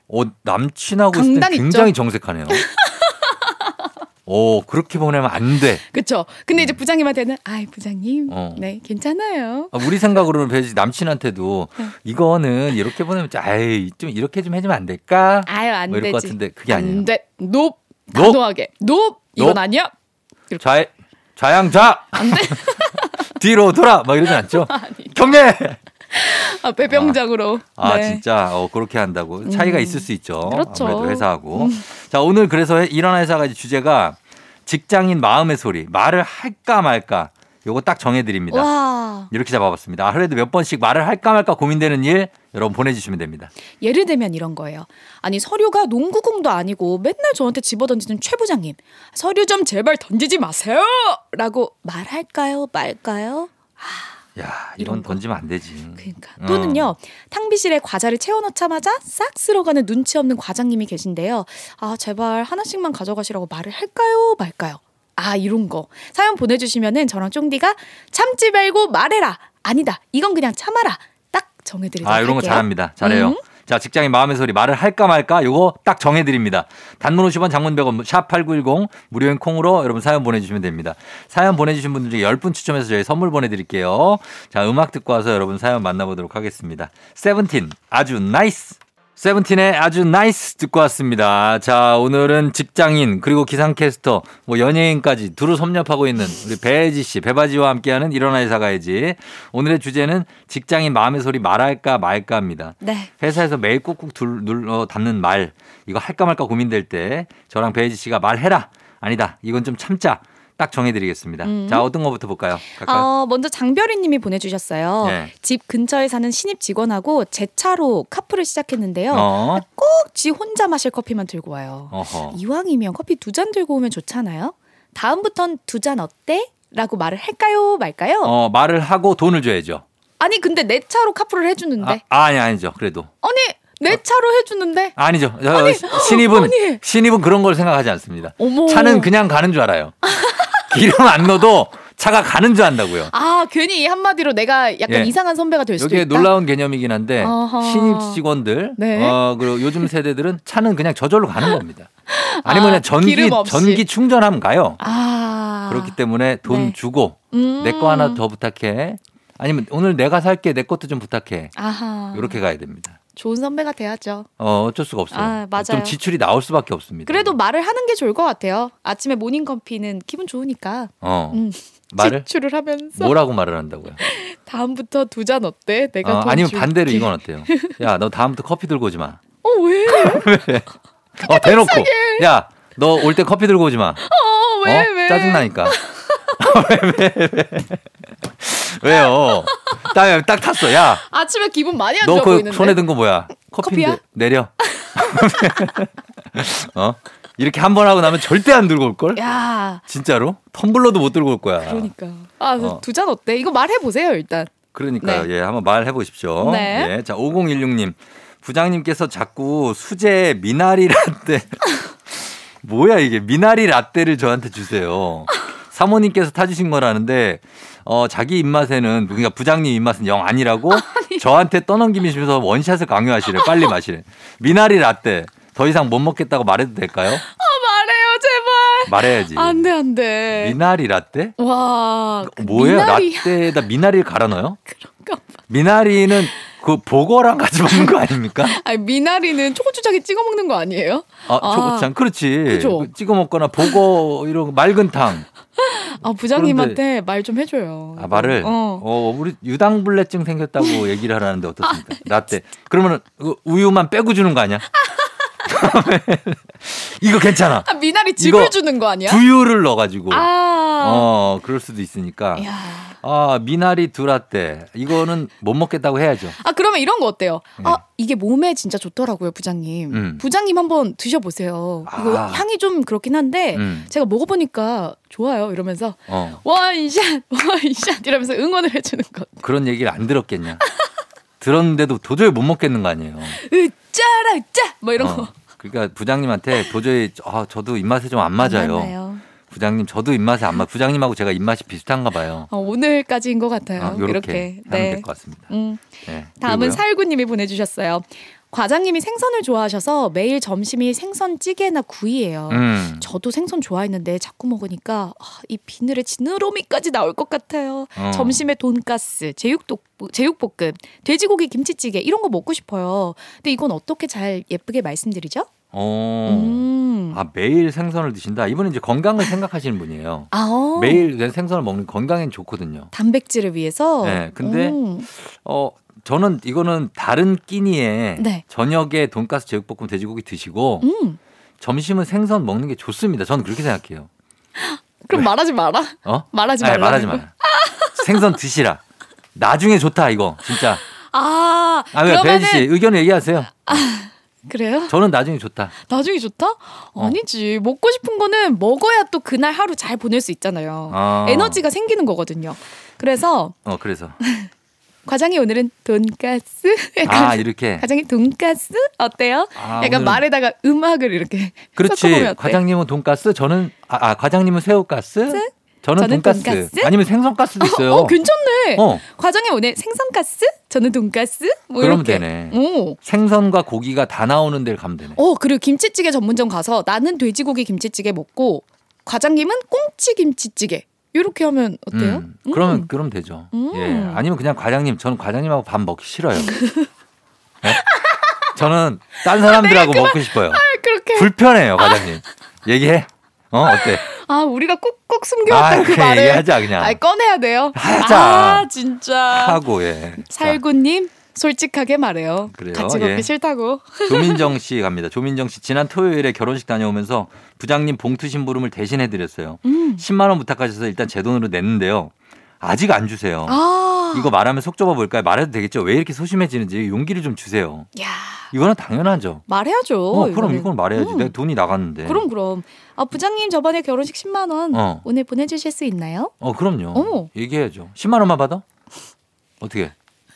[SPEAKER 1] 어 남친하고 있을 때
[SPEAKER 10] 강단 있죠?
[SPEAKER 1] 굉장히 정색하네요. 오 그렇게 보내면 안 돼.
[SPEAKER 10] 그쵸. 근데 이제 부장님한테는, 아이, 부장님.
[SPEAKER 1] 어.
[SPEAKER 10] 네, 괜찮아요.
[SPEAKER 1] 아, 우리 생각으로는 배지 남친한테도
[SPEAKER 10] 네.
[SPEAKER 1] 이거는 이렇게 보내면 좀, 아이 좀 이렇게 좀 해주면 안 될까?
[SPEAKER 10] 아유, 안
[SPEAKER 1] 뭐 이럴
[SPEAKER 10] 되지.
[SPEAKER 1] 것 같은데 그게 아니에요.
[SPEAKER 10] 안 돼. 높.
[SPEAKER 1] 높?
[SPEAKER 10] 단호하게. 높. 이건
[SPEAKER 1] 높?
[SPEAKER 10] 아니야.
[SPEAKER 1] 좌 좌양좌
[SPEAKER 10] 안 돼.
[SPEAKER 1] 뒤로 돌아 막 이러진 않죠? 경례.
[SPEAKER 10] 아, 배병장으로.
[SPEAKER 1] 아
[SPEAKER 10] 네.
[SPEAKER 1] 진짜 어, 그렇게 한다고 차이가
[SPEAKER 10] 음.
[SPEAKER 1] 있을 수 있죠.
[SPEAKER 10] 그렇죠.
[SPEAKER 1] 아무래도 회사하고.
[SPEAKER 10] 음.
[SPEAKER 1] 자 오늘 그래서 일어나 회사가 주제가 직장인 마음의 소리 말을 할까 말까 요거 딱 정해드립니다.
[SPEAKER 10] 와.
[SPEAKER 1] 이렇게 잡아봤습니다. 하루에도 몇 번씩 말을 할까 말까 고민되는 일 여러분 보내주시면 됩니다.
[SPEAKER 10] 예를 들면 이런 거예요. 아니 서류가 농구공도 아니고 맨날 저한테 집어던지는 최 부장님 서류 좀 제발 던지지 마세요 라고 말할까요 말까요?
[SPEAKER 1] 야 이건 던지면 안 되지.
[SPEAKER 10] 그러니까
[SPEAKER 1] 어.
[SPEAKER 10] 또는요 탕비실에 과자를 채워 넣자마자 싹 쓸어가는 눈치 없는 과장님이 계신데요. 아 제발 하나씩만 가져가시라고 말을 할까요 말까요? 아 이런 거 사연 보내 주시면은 저랑 쫑디가 참지 말고 말해라 아니다 이건 그냥 참아라 딱 정해 드리도록
[SPEAKER 1] 아 이런 거
[SPEAKER 10] 할게요.
[SPEAKER 1] 잘합니다. 잘해요.
[SPEAKER 10] 음.
[SPEAKER 1] 자 직장인 마음의 소리 말을 할까 말까 요거 딱 정해드립니다. 단문 50원 장문 100원 샵8910 무료인 콩으로 여러분 사연 보내주시면 됩니다. 사연 보내주신 분들 중에 10분 추첨해서 저희 선물 보내드릴게요. 자 음악 듣고 와서 여러분 사연 만나보도록 하겠습니다. 세븐틴 아주 NICE 세븐틴의 아주 NICE 듣고 왔습니다. 자, 오늘은 직장인, 그리고 기상캐스터, 뭐 연예인까지 두루 섭렵하고 있는 우리 배혜지 씨, 배혜지와 함께하는 일어나 회사 가야지. 오늘의 주제는 직장인 마음의 소리 말할까 말까입니다.
[SPEAKER 10] 네.
[SPEAKER 1] 회사에서 매일 꾹꾹 둘, 눌러 담는 말, 이거 할까 말까 고민될 때 저랑 배지 씨가 말해라. 아니다. 이건 좀 참자. 딱 정해드리겠습니다.
[SPEAKER 10] 음.
[SPEAKER 1] 자, 어떤 거부터 볼까요?
[SPEAKER 10] 어, 먼저 장별이 님이 보내주셨어요.
[SPEAKER 1] 네.
[SPEAKER 10] 집 근처에 사는 신입 직원하고 제 차로 카풀을 시작했는데요.
[SPEAKER 1] 어.
[SPEAKER 10] 꼭 지 혼자 마실 커피만 들고 와요.
[SPEAKER 1] 어허.
[SPEAKER 10] 이왕이면 커피 두 잔 들고 오면 좋잖아요. 다음부턴 두 잔 어때? 라고 말을 할까요 말까요?
[SPEAKER 1] 어, 말을 하고 돈을 줘야죠.
[SPEAKER 10] 아니 근데 내 차로 카풀을 해주는데
[SPEAKER 1] 아, 아니, 아니죠. 그래도.
[SPEAKER 10] 아니 내 차로 해주는데
[SPEAKER 1] 아니죠. 어, 신입은
[SPEAKER 10] 아니.
[SPEAKER 1] 신입은 그런 걸 생각하지 않습니다.
[SPEAKER 10] 어머.
[SPEAKER 1] 차는 그냥 가는 줄 알아요. 기름 안 넣어도 차가 가는 줄 안다고요.
[SPEAKER 10] 아 괜히 이 한마디로 내가 약간
[SPEAKER 1] 예.
[SPEAKER 10] 이상한 선배가 될 수도
[SPEAKER 1] 이게
[SPEAKER 10] 있다.
[SPEAKER 1] 놀라운 개념이긴 한데
[SPEAKER 10] 어허.
[SPEAKER 1] 신입 직원들
[SPEAKER 10] 네.
[SPEAKER 1] 어 그리고 요즘 세대들은 차는 그냥 저절로 가는 겁니다. 아니면
[SPEAKER 10] 아,
[SPEAKER 1] 그냥 전기. 전기 충전하면 가요.
[SPEAKER 10] 아
[SPEAKER 1] 그렇기 때문에 돈
[SPEAKER 10] 네.
[SPEAKER 1] 주고
[SPEAKER 10] 음.
[SPEAKER 1] 내거 하나 더 부탁해. 아니면 오늘 내가 살게 내 것도 좀 부탁해.
[SPEAKER 10] 아하
[SPEAKER 1] 이렇게 가야 됩니다.
[SPEAKER 10] 좋은 선배가 돼야죠.
[SPEAKER 1] 어 어쩔 수가 없어요.
[SPEAKER 10] 아, 맞아요.
[SPEAKER 1] 좀 지출이 나올 수밖에 없습니다.
[SPEAKER 10] 그래도 말을 하는 게 좋을 것 같아요. 아침에 모닝 커피는 기분 좋으니까.
[SPEAKER 1] 어
[SPEAKER 10] 음.
[SPEAKER 1] 말을
[SPEAKER 10] 지출을 하면서
[SPEAKER 1] 뭐라고 말을 한다고요?
[SPEAKER 10] 다음부터 두 잔 어때? 내가
[SPEAKER 1] 어,
[SPEAKER 10] 돈
[SPEAKER 1] 아니면
[SPEAKER 10] 줄게.
[SPEAKER 1] 반대로 이건 어때요? 야, 너 다음부터 커피 들고 오지 마.
[SPEAKER 10] 어 왜?
[SPEAKER 1] 어, 대놓고. 야, 너 올 때 커피 들고 오지 마.
[SPEAKER 10] 어 왜?
[SPEAKER 1] 어?
[SPEAKER 10] 왜?
[SPEAKER 1] 짜증나니까. 왜, 왜, 왜. 왜요? 딱, 딱 탔어. 야,
[SPEAKER 10] 아침에 기분 많이 안 좋아
[SPEAKER 1] 너그
[SPEAKER 10] 보이는데.
[SPEAKER 1] 손에 든 거 뭐야? 커피인데? 내려. 어? 이렇게 한 번 하고 나면 절대 안 들고 올 걸?
[SPEAKER 10] 야,
[SPEAKER 1] 진짜로? 텀블러도 못 들고 올 거야.
[SPEAKER 10] 그러니까. 아,
[SPEAKER 1] 어.
[SPEAKER 10] 두잔 어때? 이거 말해 보세요, 일단.
[SPEAKER 1] 그러니까요.
[SPEAKER 10] 네.
[SPEAKER 1] 예, 한번 말해 보십시오.
[SPEAKER 10] 네.
[SPEAKER 1] 예. 자, 5016 님. 부장님께서 자꾸 수제 미나리 라떼 뭐야 이게 미나리 라떼를 저한테 주세요. 사모님께서 타주신 거라는데 어 자기 입맛에는 그러니까 부장님 입맛은 영 아니라고 저한테 떠넘기면서 원샷을 강요하시래. 빨리 마시래. 미나리 라떼 더 이상 못 먹겠다고 말해도 될까요?
[SPEAKER 10] 아, 말해요, 제발.
[SPEAKER 1] 말해야지.
[SPEAKER 10] 안 돼, 안 돼.
[SPEAKER 1] 미나리 라떼?
[SPEAKER 10] 와.
[SPEAKER 1] 뭐예요?
[SPEAKER 10] 미나리.
[SPEAKER 1] 라떼에다 미나리를 갈아 넣어요?
[SPEAKER 10] 그런가 봐.
[SPEAKER 1] 미나리는 그 보거랑 같이 먹는 거 아닙니까?
[SPEAKER 10] 아니, 미나리는 초고추장에 찍어 먹는 거 아니에요?
[SPEAKER 1] 아, 초고추장. 그렇지.
[SPEAKER 10] 그죠?
[SPEAKER 1] 그 찍어 먹거나 보거 이런 거 맑은 탕.
[SPEAKER 10] 아 부장님한테 말 좀 해줘요.
[SPEAKER 1] 아, 말을
[SPEAKER 10] 어.
[SPEAKER 1] 어. 우리 유당불내증 생겼다고 얘기를 하라는데 어떻습니까? 라떼. 그러면은 그 우유만 빼고 주는 거 아니야? 이거 괜찮아.
[SPEAKER 10] 아, 미나리 즙을 주는 거 아니야?
[SPEAKER 1] 두유를 넣어가지고.
[SPEAKER 10] 아.
[SPEAKER 1] 어, 그럴 수도 있으니까. 아, 미나리 두라떼. 이거는 못 먹겠다고 해야죠.
[SPEAKER 10] 아 그러면 이런 거 어때요? 아 이게 몸에 진짜 좋더라고요, 부장님.
[SPEAKER 1] 네. 음.
[SPEAKER 10] 부장님 한번 드셔보세요. 이거
[SPEAKER 1] 아.
[SPEAKER 10] 향이 좀 그렇긴 한데
[SPEAKER 1] 음.
[SPEAKER 10] 제가 먹어보니까 좋아요. 이러면서
[SPEAKER 1] 어.
[SPEAKER 10] 원샷 원샷 이러면서 응원을 해주는 것.
[SPEAKER 1] 그런 얘기를 안 들었겠냐. 들었는데도 도저히 못 먹겠는 거 아니에요.
[SPEAKER 10] 으짜라 으짜 뭐 이런 거.
[SPEAKER 1] 어. 그러니까 부장님한테 도저히 아, 저도 입맛에 좀 안 맞아요.
[SPEAKER 10] 맞나요?
[SPEAKER 1] 부장님 저도 입맛에 안 맞. 부장님하고 제가 입맛이 비슷한가 봐요.
[SPEAKER 10] 어, 오늘까지인 것 같아요.
[SPEAKER 1] 아, 요렇게
[SPEAKER 10] 이렇게.
[SPEAKER 1] 하면
[SPEAKER 10] 네.
[SPEAKER 1] 될것 같습니다.
[SPEAKER 10] 음.
[SPEAKER 1] 네.
[SPEAKER 10] 다음은. 사일구님이 보내주셨어요. 과장님이 생선을 좋아하셔서 매일 점심이 생선찌개나 구이예요.
[SPEAKER 1] 음.
[SPEAKER 10] 저도 생선 좋아했는데 자꾸 먹으니까 아, 이 비늘에 지느러미까지 나올 것 같아요.
[SPEAKER 1] 어.
[SPEAKER 10] 점심에 돈가스, 제육도, 제육볶음, 돼지고기 김치찌개 이런 거 먹고 싶어요. 근데 이건 어떻게 잘 예쁘게 말씀드리죠?
[SPEAKER 1] 어.
[SPEAKER 10] 음.
[SPEAKER 1] 아 매일 생선을 드신다. 이분은 이제 건강을 생각하시는 분이에요.
[SPEAKER 10] 아, 어.
[SPEAKER 1] 매일 생선을 먹는 게 건강엔 좋거든요.
[SPEAKER 10] 단백질을 위해서.
[SPEAKER 1] 네, 근데
[SPEAKER 10] 음.
[SPEAKER 1] 어 저는 이거는 다른 끼니에
[SPEAKER 10] 네.
[SPEAKER 1] 저녁에 돈가스 제육볶음 돼지고기 드시고
[SPEAKER 10] 음.
[SPEAKER 1] 점심은 생선 먹는 게 좋습니다. 저는 그렇게 생각해요.
[SPEAKER 10] 그럼 말하지 마라.
[SPEAKER 1] 어?
[SPEAKER 10] 말하지 말라.
[SPEAKER 1] 말하지 마. 생선 드시라. 나중에 좋다 이거 진짜.
[SPEAKER 10] 아,
[SPEAKER 1] 아왜
[SPEAKER 10] 그러면은
[SPEAKER 1] 배지 씨 의견 얘기하세요.
[SPEAKER 10] 그래요?
[SPEAKER 1] 저는 나중에 좋다.
[SPEAKER 10] 나중에 좋다?
[SPEAKER 1] 어.
[SPEAKER 10] 아니지. 먹고 싶은 거는 먹어야 또 그날 하루 잘 보낼 수 있잖아요.
[SPEAKER 1] 아.
[SPEAKER 10] 에너지가 생기는 거거든요. 그래서
[SPEAKER 1] 어 그래서
[SPEAKER 10] 과장이 오늘은 돈가스?
[SPEAKER 1] 아 이렇게
[SPEAKER 10] 과장님 돈가스 어때요?
[SPEAKER 1] 아,
[SPEAKER 10] 약간
[SPEAKER 1] 오늘은-
[SPEAKER 10] 말에다가 음악을 이렇게
[SPEAKER 1] 그렇지. 과장님은 돈가스, 저는 아, 아, 과장님은 새우가스, 저는,
[SPEAKER 10] 저는
[SPEAKER 1] 돈가스.
[SPEAKER 10] 돈가스?
[SPEAKER 1] 아니면 생선가스도 있어요.
[SPEAKER 10] 어, 괜찮네.
[SPEAKER 1] 어.
[SPEAKER 10] 과장님 오늘 생선가스? 저는 돈가스? 뭐
[SPEAKER 1] 그러면
[SPEAKER 10] 이렇게.
[SPEAKER 1] 되네.
[SPEAKER 10] 오.
[SPEAKER 1] 생선과 고기가 다 나오는 데를 가면 되네.
[SPEAKER 10] 어, 그리고 김치찌개 전문점 가서 나는 돼지고기 김치찌개 먹고 과장님은 꽁치 김치찌개. 이렇게 하면 어때요?
[SPEAKER 1] 음, 그러면 그럼 되죠.
[SPEAKER 10] 음.
[SPEAKER 1] 예. 아니면 그냥 과장님, 저는 과장님하고 밥 먹기 싫어요. 예? 저는 딴 사람들하고 먹고 싶어요.
[SPEAKER 10] 아, 그렇게.
[SPEAKER 1] 불편해요, 과장님. 얘기해. 어, 어때?
[SPEAKER 10] 아, 우리가 꾹꾹 숨겨왔던
[SPEAKER 1] 아,
[SPEAKER 10] 그 말을.
[SPEAKER 1] 얘기하자, 그냥.
[SPEAKER 10] 아, 꺼내야 돼요.
[SPEAKER 1] 하자.
[SPEAKER 10] 아, 진짜.
[SPEAKER 1] 하고, 예. 자,
[SPEAKER 10] 살구님, 솔직하게 말해요.
[SPEAKER 1] 그래요?
[SPEAKER 10] 같이 먹기
[SPEAKER 1] 예.
[SPEAKER 10] 싫다고.
[SPEAKER 1] 조민정 씨 갑니다. 조민정 씨 지난 토요일에 결혼식 다녀오면서 부장님 봉투 심부름을 대신해 드렸어요.
[SPEAKER 10] 음.
[SPEAKER 1] 10만 원 부탁하셔서 일단 제 돈으로 냈는데요. 아직 안 주세요.
[SPEAKER 10] 아.
[SPEAKER 1] 이거 말하면 속 좁아 볼까요? 말해도 되겠죠? 왜 이렇게 소심해지는지 용기를 좀 주세요.
[SPEAKER 10] 야,
[SPEAKER 1] 이거는 당연하죠.
[SPEAKER 10] 말해야죠.
[SPEAKER 1] 어, 그럼. 이건 말해야지.
[SPEAKER 10] 음.
[SPEAKER 1] 내가 돈이 나갔는데.
[SPEAKER 10] 그럼 그럼. 아, 부장님 저번에 결혼식 10만 원
[SPEAKER 1] 어.
[SPEAKER 10] 오늘 보내주실 수 있나요?
[SPEAKER 1] 어, 그럼요.
[SPEAKER 10] 어머.
[SPEAKER 1] 얘기해야죠. 10만 원만 받아? 어떻게?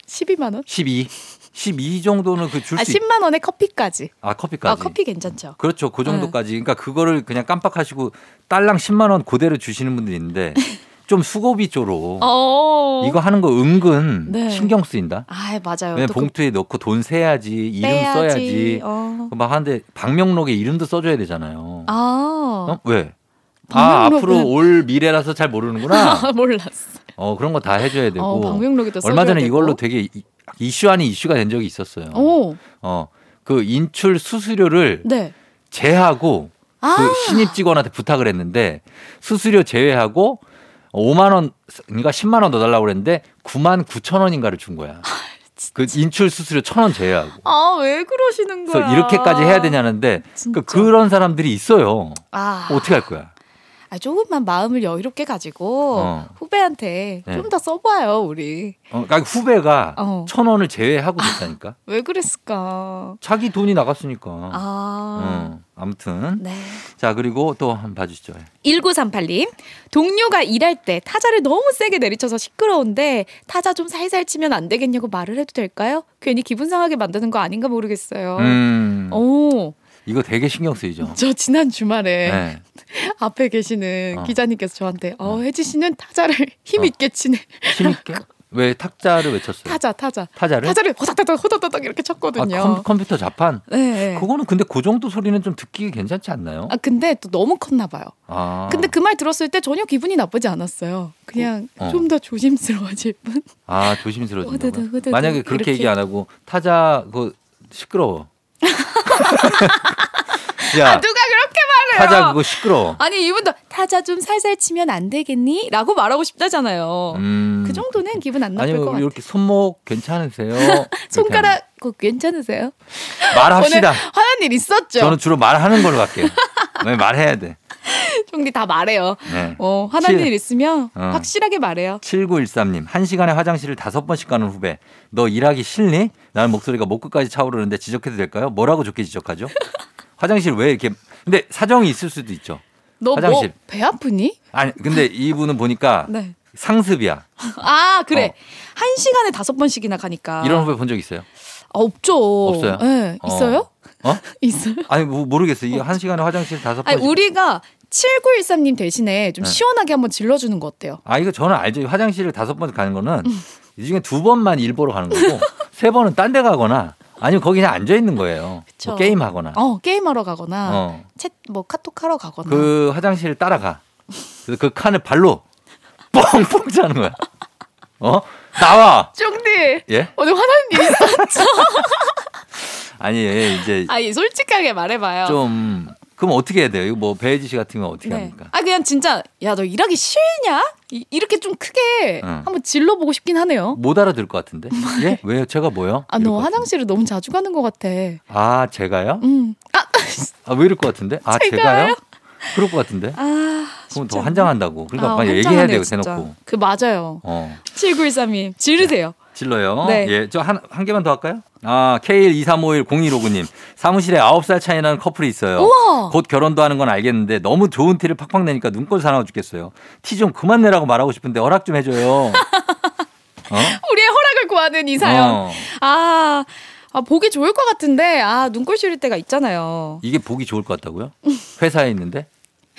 [SPEAKER 10] 12만 원?
[SPEAKER 1] 12. 12 정도는 그줄
[SPEAKER 10] 아,
[SPEAKER 1] 수 있...
[SPEAKER 10] 10만 원에 커피까지.
[SPEAKER 1] 아, 커피까지.
[SPEAKER 10] 아, 커피 괜찮죠.
[SPEAKER 1] 그렇죠. 그 정도까지. 그러니까 그거를 그냥 깜빡하시고 딸랑 10만 원 그대로 주시는 분들이 있는데 좀 수고비 쪽으로
[SPEAKER 10] 어.
[SPEAKER 1] 이거 하는 거 은근
[SPEAKER 10] 네.
[SPEAKER 1] 신경 쓰인다.
[SPEAKER 10] 아, 맞아요. 왜그
[SPEAKER 1] 봉투에 넣고 돈 세야지, 이름
[SPEAKER 10] 빼야지.
[SPEAKER 1] 써야지.
[SPEAKER 10] 어.
[SPEAKER 1] 막 하는데 방명록에 이름도 써줘야 되잖아요.
[SPEAKER 10] 아.
[SPEAKER 1] 어? 왜? 아,
[SPEAKER 10] 방명록은-
[SPEAKER 1] 앞으로 올 미래라서 잘 모르는구나.
[SPEAKER 10] 아, 몰랐어.
[SPEAKER 1] 어, 그런 거 다 해줘야 되고.
[SPEAKER 10] 어, 방명록에도
[SPEAKER 1] 얼마 전에
[SPEAKER 10] 되고.
[SPEAKER 1] 이걸로 되게 이- 이슈 아닌 이슈가 된 적이 있었어요.
[SPEAKER 10] 오.
[SPEAKER 1] 어, 그 인출 수수료를
[SPEAKER 10] 네.
[SPEAKER 1] 제하고
[SPEAKER 10] 아.
[SPEAKER 1] 그 신입 직원한테 부탁을 했는데 수수료 제외하고 5만 원, 그러니까 10만 원 더 달라고 그랬는데 9만 9천 원인가를 준 거야. 그 인출 수수료 천 원 제외하고.
[SPEAKER 10] 아, 왜 그러시는 거야?
[SPEAKER 1] 그래서 이렇게까지 해야 되냐는데 그 그런 사람들이 있어요.
[SPEAKER 10] 아.
[SPEAKER 1] 어떻게 할 거야?
[SPEAKER 10] 아, 조금만 마음을 여유롭게 가지고
[SPEAKER 1] 어.
[SPEAKER 10] 후배한테
[SPEAKER 1] 네.
[SPEAKER 10] 좀더 써봐요, 우리.
[SPEAKER 1] 어, 그러니까 후배가
[SPEAKER 10] 어.
[SPEAKER 1] 천 원을 제외하고 됐다니까.
[SPEAKER 10] 왜 그랬을까?
[SPEAKER 1] 자기 돈이 나갔으니까.
[SPEAKER 10] 아.
[SPEAKER 1] 어, 아무튼.
[SPEAKER 10] 네.
[SPEAKER 1] 자, 그리고 또 한번 봐주시죠.
[SPEAKER 10] 1938님, 동료가 일할 때 타자를 너무 세게 내리쳐서 시끄러운데 타자 좀 살살 치면 안 되겠냐고 말을 해도 될까요? 괜히 기분 상하게 만드는 거 아닌가 모르겠어요.
[SPEAKER 1] 음.
[SPEAKER 10] 오,
[SPEAKER 1] 이거 되게 신경 쓰이죠.
[SPEAKER 10] 저 지난 주말에
[SPEAKER 1] 네.
[SPEAKER 10] 앞에 계시는
[SPEAKER 1] 어.
[SPEAKER 10] 기자님께서 저한테 어, 혜지 씨는 타자를 힘 있게 치네.
[SPEAKER 1] 힘 있게? 왜 탁자를 외쳤어요?
[SPEAKER 10] 타자, 타자.
[SPEAKER 1] 타자를?
[SPEAKER 10] 타자를 호닥닥닥 호닥닥닥 이렇게
[SPEAKER 1] 아,
[SPEAKER 10] 쳤거든요.
[SPEAKER 1] 컴, 컴퓨터 자판?
[SPEAKER 10] 네.
[SPEAKER 1] 그거는 근데 그 정도 소리는 좀 듣기 괜찮지 않나요?
[SPEAKER 10] 아 근데 또 너무 컸나 봐요.
[SPEAKER 1] 아.
[SPEAKER 10] 근데 그 말 들었을 때 전혀 기분이 나쁘지 않았어요. 그냥
[SPEAKER 1] 어.
[SPEAKER 10] 좀더 조심스러워질 뿐.
[SPEAKER 1] 아, 조심스러워진다. 만약에 그렇게
[SPEAKER 10] 이렇게.
[SPEAKER 1] 얘기 안 하고 타자 그 시끄러워. 야,
[SPEAKER 10] 아, 누가
[SPEAKER 1] 타자 그거 시끄러.
[SPEAKER 10] 아니 이분도 타자 좀 살살 치면 안 되겠니? 라고 말하고 싶다잖아요.
[SPEAKER 1] 음.
[SPEAKER 10] 그 정도는 기분 안 나쁠
[SPEAKER 1] 아니
[SPEAKER 10] 것 같아요.
[SPEAKER 1] 이렇게 손목 괜찮으세요?
[SPEAKER 10] 손가락 괜찮으세요?
[SPEAKER 1] 말합시다.
[SPEAKER 10] 화난 일 있었죠?
[SPEAKER 1] 저는 주로 말하는 걸로 갈게요. 왜 말해야 돼?
[SPEAKER 10] 종디 다 말해요.
[SPEAKER 1] 네.
[SPEAKER 10] 어, 화난
[SPEAKER 1] 칠-
[SPEAKER 10] 일 있으면
[SPEAKER 1] 어.
[SPEAKER 10] 확실하게 말해요.
[SPEAKER 1] 7913님, 한 시간에 화장실을 다섯 번씩 가는 후배. 너 일하기 싫니? 나는 목소리가 목 끝까지 차오르는데 지적해도 될까요? 뭐라고 좋게 지적하죠? 화장실 왜 이렇게, 근데 사정이 있을 수도 있죠.
[SPEAKER 10] 너뭐
[SPEAKER 1] 화장실.
[SPEAKER 10] 배 아프니?
[SPEAKER 1] 아니, 근데 이분은 보니까
[SPEAKER 10] 네.
[SPEAKER 1] 상습이야.
[SPEAKER 10] 아 그래.
[SPEAKER 1] 어.
[SPEAKER 10] 한 시간에 다섯 번씩이나 가니까.
[SPEAKER 1] 이런 후배 본 적 있어요?
[SPEAKER 10] 아, 없죠.
[SPEAKER 1] 없어요?
[SPEAKER 10] 네,
[SPEAKER 1] 어.
[SPEAKER 10] 있어요?
[SPEAKER 1] 어?
[SPEAKER 10] 있어요?
[SPEAKER 1] 아니, 뭐 모르겠어요. 이게 한 시간에 화장실 다섯
[SPEAKER 10] 아니
[SPEAKER 1] 번씩.
[SPEAKER 10] 우리가 7913님 대신에 좀
[SPEAKER 1] 네.
[SPEAKER 10] 시원하게 한번 질러주는 거 어때요?
[SPEAKER 1] 아, 이거 저는 알죠. 화장실을 다섯 번 가는 거는
[SPEAKER 10] 음.
[SPEAKER 1] 이 중에 두 번만 일보러 가는 거고 세 번은 딴 데 가거나 아니면 거기 그냥 앉아 있는 거예요. 뭐 게임 하거나.
[SPEAKER 10] 어 게임 하러 가거나
[SPEAKER 1] 어.
[SPEAKER 10] 챗뭐 카톡 하러 가거나.
[SPEAKER 1] 그 화장실을 따라가. 그래서 그 칸을 발로 뻥뻥 차는 거야. 어? 나와!
[SPEAKER 10] 쫑디
[SPEAKER 1] 예?
[SPEAKER 10] 오늘 화나는 일 있었죠?
[SPEAKER 1] 아니, 이제
[SPEAKER 10] 아니 솔직하게 말해 봐요.
[SPEAKER 1] 좀, 그럼 어떻게 해야 돼요? 이거 뭐 배혜지 씨 같은 거 어떻게
[SPEAKER 10] 네.
[SPEAKER 1] 합니까?
[SPEAKER 10] 아 그냥 진짜 야 너 일하기 싫냐? 이, 렇게좀 크게
[SPEAKER 1] 응.
[SPEAKER 10] 한번 질러보고 싶긴 하네요.
[SPEAKER 1] 못 알아들 것 같은데? 예? 왜요? 제가 뭐요?
[SPEAKER 10] 아 너. 화장실을 너무 자주 가는 것 같아.
[SPEAKER 1] 아, 제가요?
[SPEAKER 10] 음. 아,
[SPEAKER 1] 아, 왜 이럴 것 같은데? 아,
[SPEAKER 10] 제가요?
[SPEAKER 1] 제가요? 그럴 것 같은데?
[SPEAKER 10] 아
[SPEAKER 1] 그럼 더 환장한다고. 그러니까
[SPEAKER 10] 아,
[SPEAKER 1] 얘기해야 돼요. 대놓고.
[SPEAKER 10] 그 맞아요.
[SPEAKER 1] 어.
[SPEAKER 10] 7913님 지르세요.
[SPEAKER 1] 질러요.
[SPEAKER 10] 네.
[SPEAKER 1] 예, 저 한, 한 개만 더 할까요? 아, K123510159님. 사무실에 9살 차이 나는 커플이 있어요.
[SPEAKER 10] 우와.
[SPEAKER 1] 곧 결혼도 하는 건 알겠는데 너무 좋은 티를 팍팍 내니까 눈꼴 사나워 죽겠어요. 티 좀 그만 내라고 말하고 싶은데 허락 좀 해줘요. 어?
[SPEAKER 10] 우리의 허락을 구하는 이 사연.
[SPEAKER 1] 어.
[SPEAKER 10] 아, 아 보기 좋을 것 같은데 아 눈꼴 시릴 때가 있잖아요.
[SPEAKER 1] 이게 보기 좋을 것 같다고요? 회사에 있는데?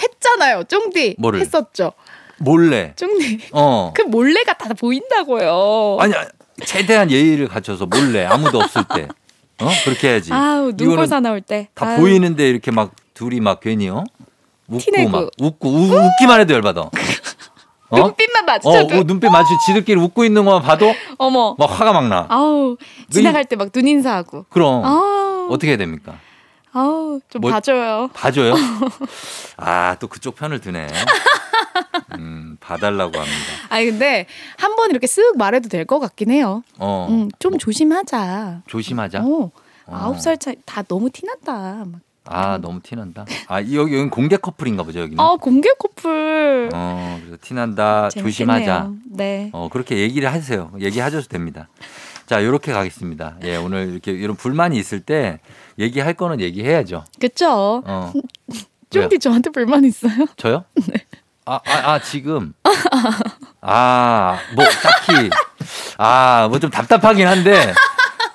[SPEAKER 10] 했잖아요, 쫑디.
[SPEAKER 1] 뭐를?
[SPEAKER 10] 했었죠,
[SPEAKER 1] 몰래.
[SPEAKER 10] 쫑디.
[SPEAKER 1] 어.
[SPEAKER 10] 그 몰래가 다 보인다고요.
[SPEAKER 1] 아니, 최대한 예의를 갖춰서 몰래 아무도 없을 때. 어? 그렇게 해야지.
[SPEAKER 10] 아우
[SPEAKER 1] 이거는
[SPEAKER 10] 사나울 때.
[SPEAKER 1] 다
[SPEAKER 10] 아유.
[SPEAKER 1] 보이는데 이렇게 막 둘이 막 괜히 어? 웃고. 막 웃고 우, 웃기만 해도 열받아. 어?
[SPEAKER 10] 눈빛만
[SPEAKER 1] 어,
[SPEAKER 10] 마주쳐도
[SPEAKER 1] 어, 눈빛 마주 지들끼리 웃고 있는 것만 봐도
[SPEAKER 10] 어머.
[SPEAKER 1] 막 화가 막 나.
[SPEAKER 10] 아우 지나갈 때 막 눈 인사하고.
[SPEAKER 1] 그럼
[SPEAKER 10] 아우
[SPEAKER 1] 어떻게 해야 됩니까?
[SPEAKER 10] 아우 좀
[SPEAKER 1] 뭐-
[SPEAKER 10] 봐줘요.
[SPEAKER 1] 봐줘요? 아, 또 그쪽 편을 드네. 음, 봐달라고 합니다.
[SPEAKER 10] 아니 근데 한 번 이렇게 쓱 말해도 될 것 같긴 해요.
[SPEAKER 1] 어,
[SPEAKER 10] 음, 좀 조심하자.
[SPEAKER 1] 조심하자.
[SPEAKER 10] 어,
[SPEAKER 1] 어.
[SPEAKER 10] 아홉 살 차이 다 너무 티난다. 막.
[SPEAKER 1] 아, 너무 티난다. 아, 이- 여기, 여기 공개 커플인가 보죠, 여기는.
[SPEAKER 10] 아 공개 커플.
[SPEAKER 1] 어, 그래서 티난다,
[SPEAKER 10] 재밌겠네요.
[SPEAKER 1] 조심하자.
[SPEAKER 10] 네.
[SPEAKER 1] 어, 그렇게 얘기를 하세요. 얘기하셔도 됩니다. 자, 요렇게 가겠습니다. 예, 오늘 이렇게 이런 불만이 있을 때 얘기할 거는 얘기해야죠.
[SPEAKER 10] 그쵸?
[SPEAKER 1] 어.
[SPEAKER 10] 쫑디 저한테 불만 있어요?
[SPEAKER 1] 저요? 아, 아, 아, 지금. 아, 뭐, 딱히. 아, 뭐 좀 답답하긴 한데,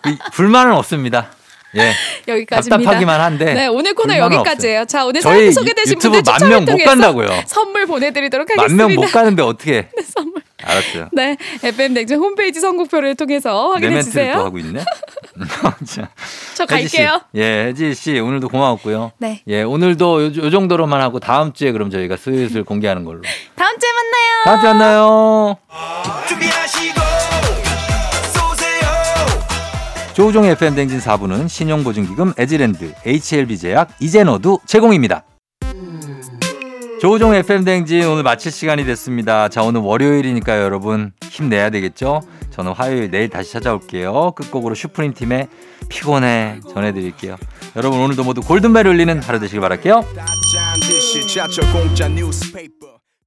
[SPEAKER 1] 이, 불만은 없습니다. 예.
[SPEAKER 10] 여기까지입니다.
[SPEAKER 1] 답답하기만 한데.
[SPEAKER 10] 네, 오늘 코너 여기까지예요. 자, 오늘
[SPEAKER 1] 저희
[SPEAKER 10] 사연 소개되신 분들
[SPEAKER 1] 만
[SPEAKER 10] 추첨을
[SPEAKER 1] 명못
[SPEAKER 10] 통해서
[SPEAKER 1] 간다고요.
[SPEAKER 10] 선물 보내드리도록
[SPEAKER 1] 만
[SPEAKER 10] 하겠습니다.
[SPEAKER 1] 명못 가는데 어떻게.
[SPEAKER 10] 네, 선물.
[SPEAKER 1] 알았어요.
[SPEAKER 10] 네, FM 냉전 홈페이지 선곡표를 통해서
[SPEAKER 1] 내
[SPEAKER 10] 확인해
[SPEAKER 1] 멘트를 또
[SPEAKER 10] 주세요.
[SPEAKER 1] 하고 있네. 자,
[SPEAKER 10] 저
[SPEAKER 1] 혜지 씨.
[SPEAKER 10] 갈게요.
[SPEAKER 1] 예, 혜지 씨 오늘도 고마웠고요.
[SPEAKER 10] 네.
[SPEAKER 1] 예, 오늘도 요, 요 정도로만 하고 다음 주에 그럼 저희가 슬슬 공개하는 걸로.
[SPEAKER 10] 다음 주에 만나요.
[SPEAKER 1] 다음 주에 만나요.
[SPEAKER 11] 준비하시고
[SPEAKER 1] 조우종의 FM 댕진 4부는 신용보증기금 에지랜드, HLB제약, 이젠어두 제공입니다. 조우종 FM 댕진 오늘 마칠 시간이 됐습니다. 자, 오늘 월요일이니까요, 여러분. 힘내야 되겠죠? 저는 화요일 내일 다시 찾아올게요. 끝곡으로 슈프림 팀의 피곤해 전해드릴게요. 여러분, 오늘도 모두 골든벨 울리는 하루 되시길 바랄게요.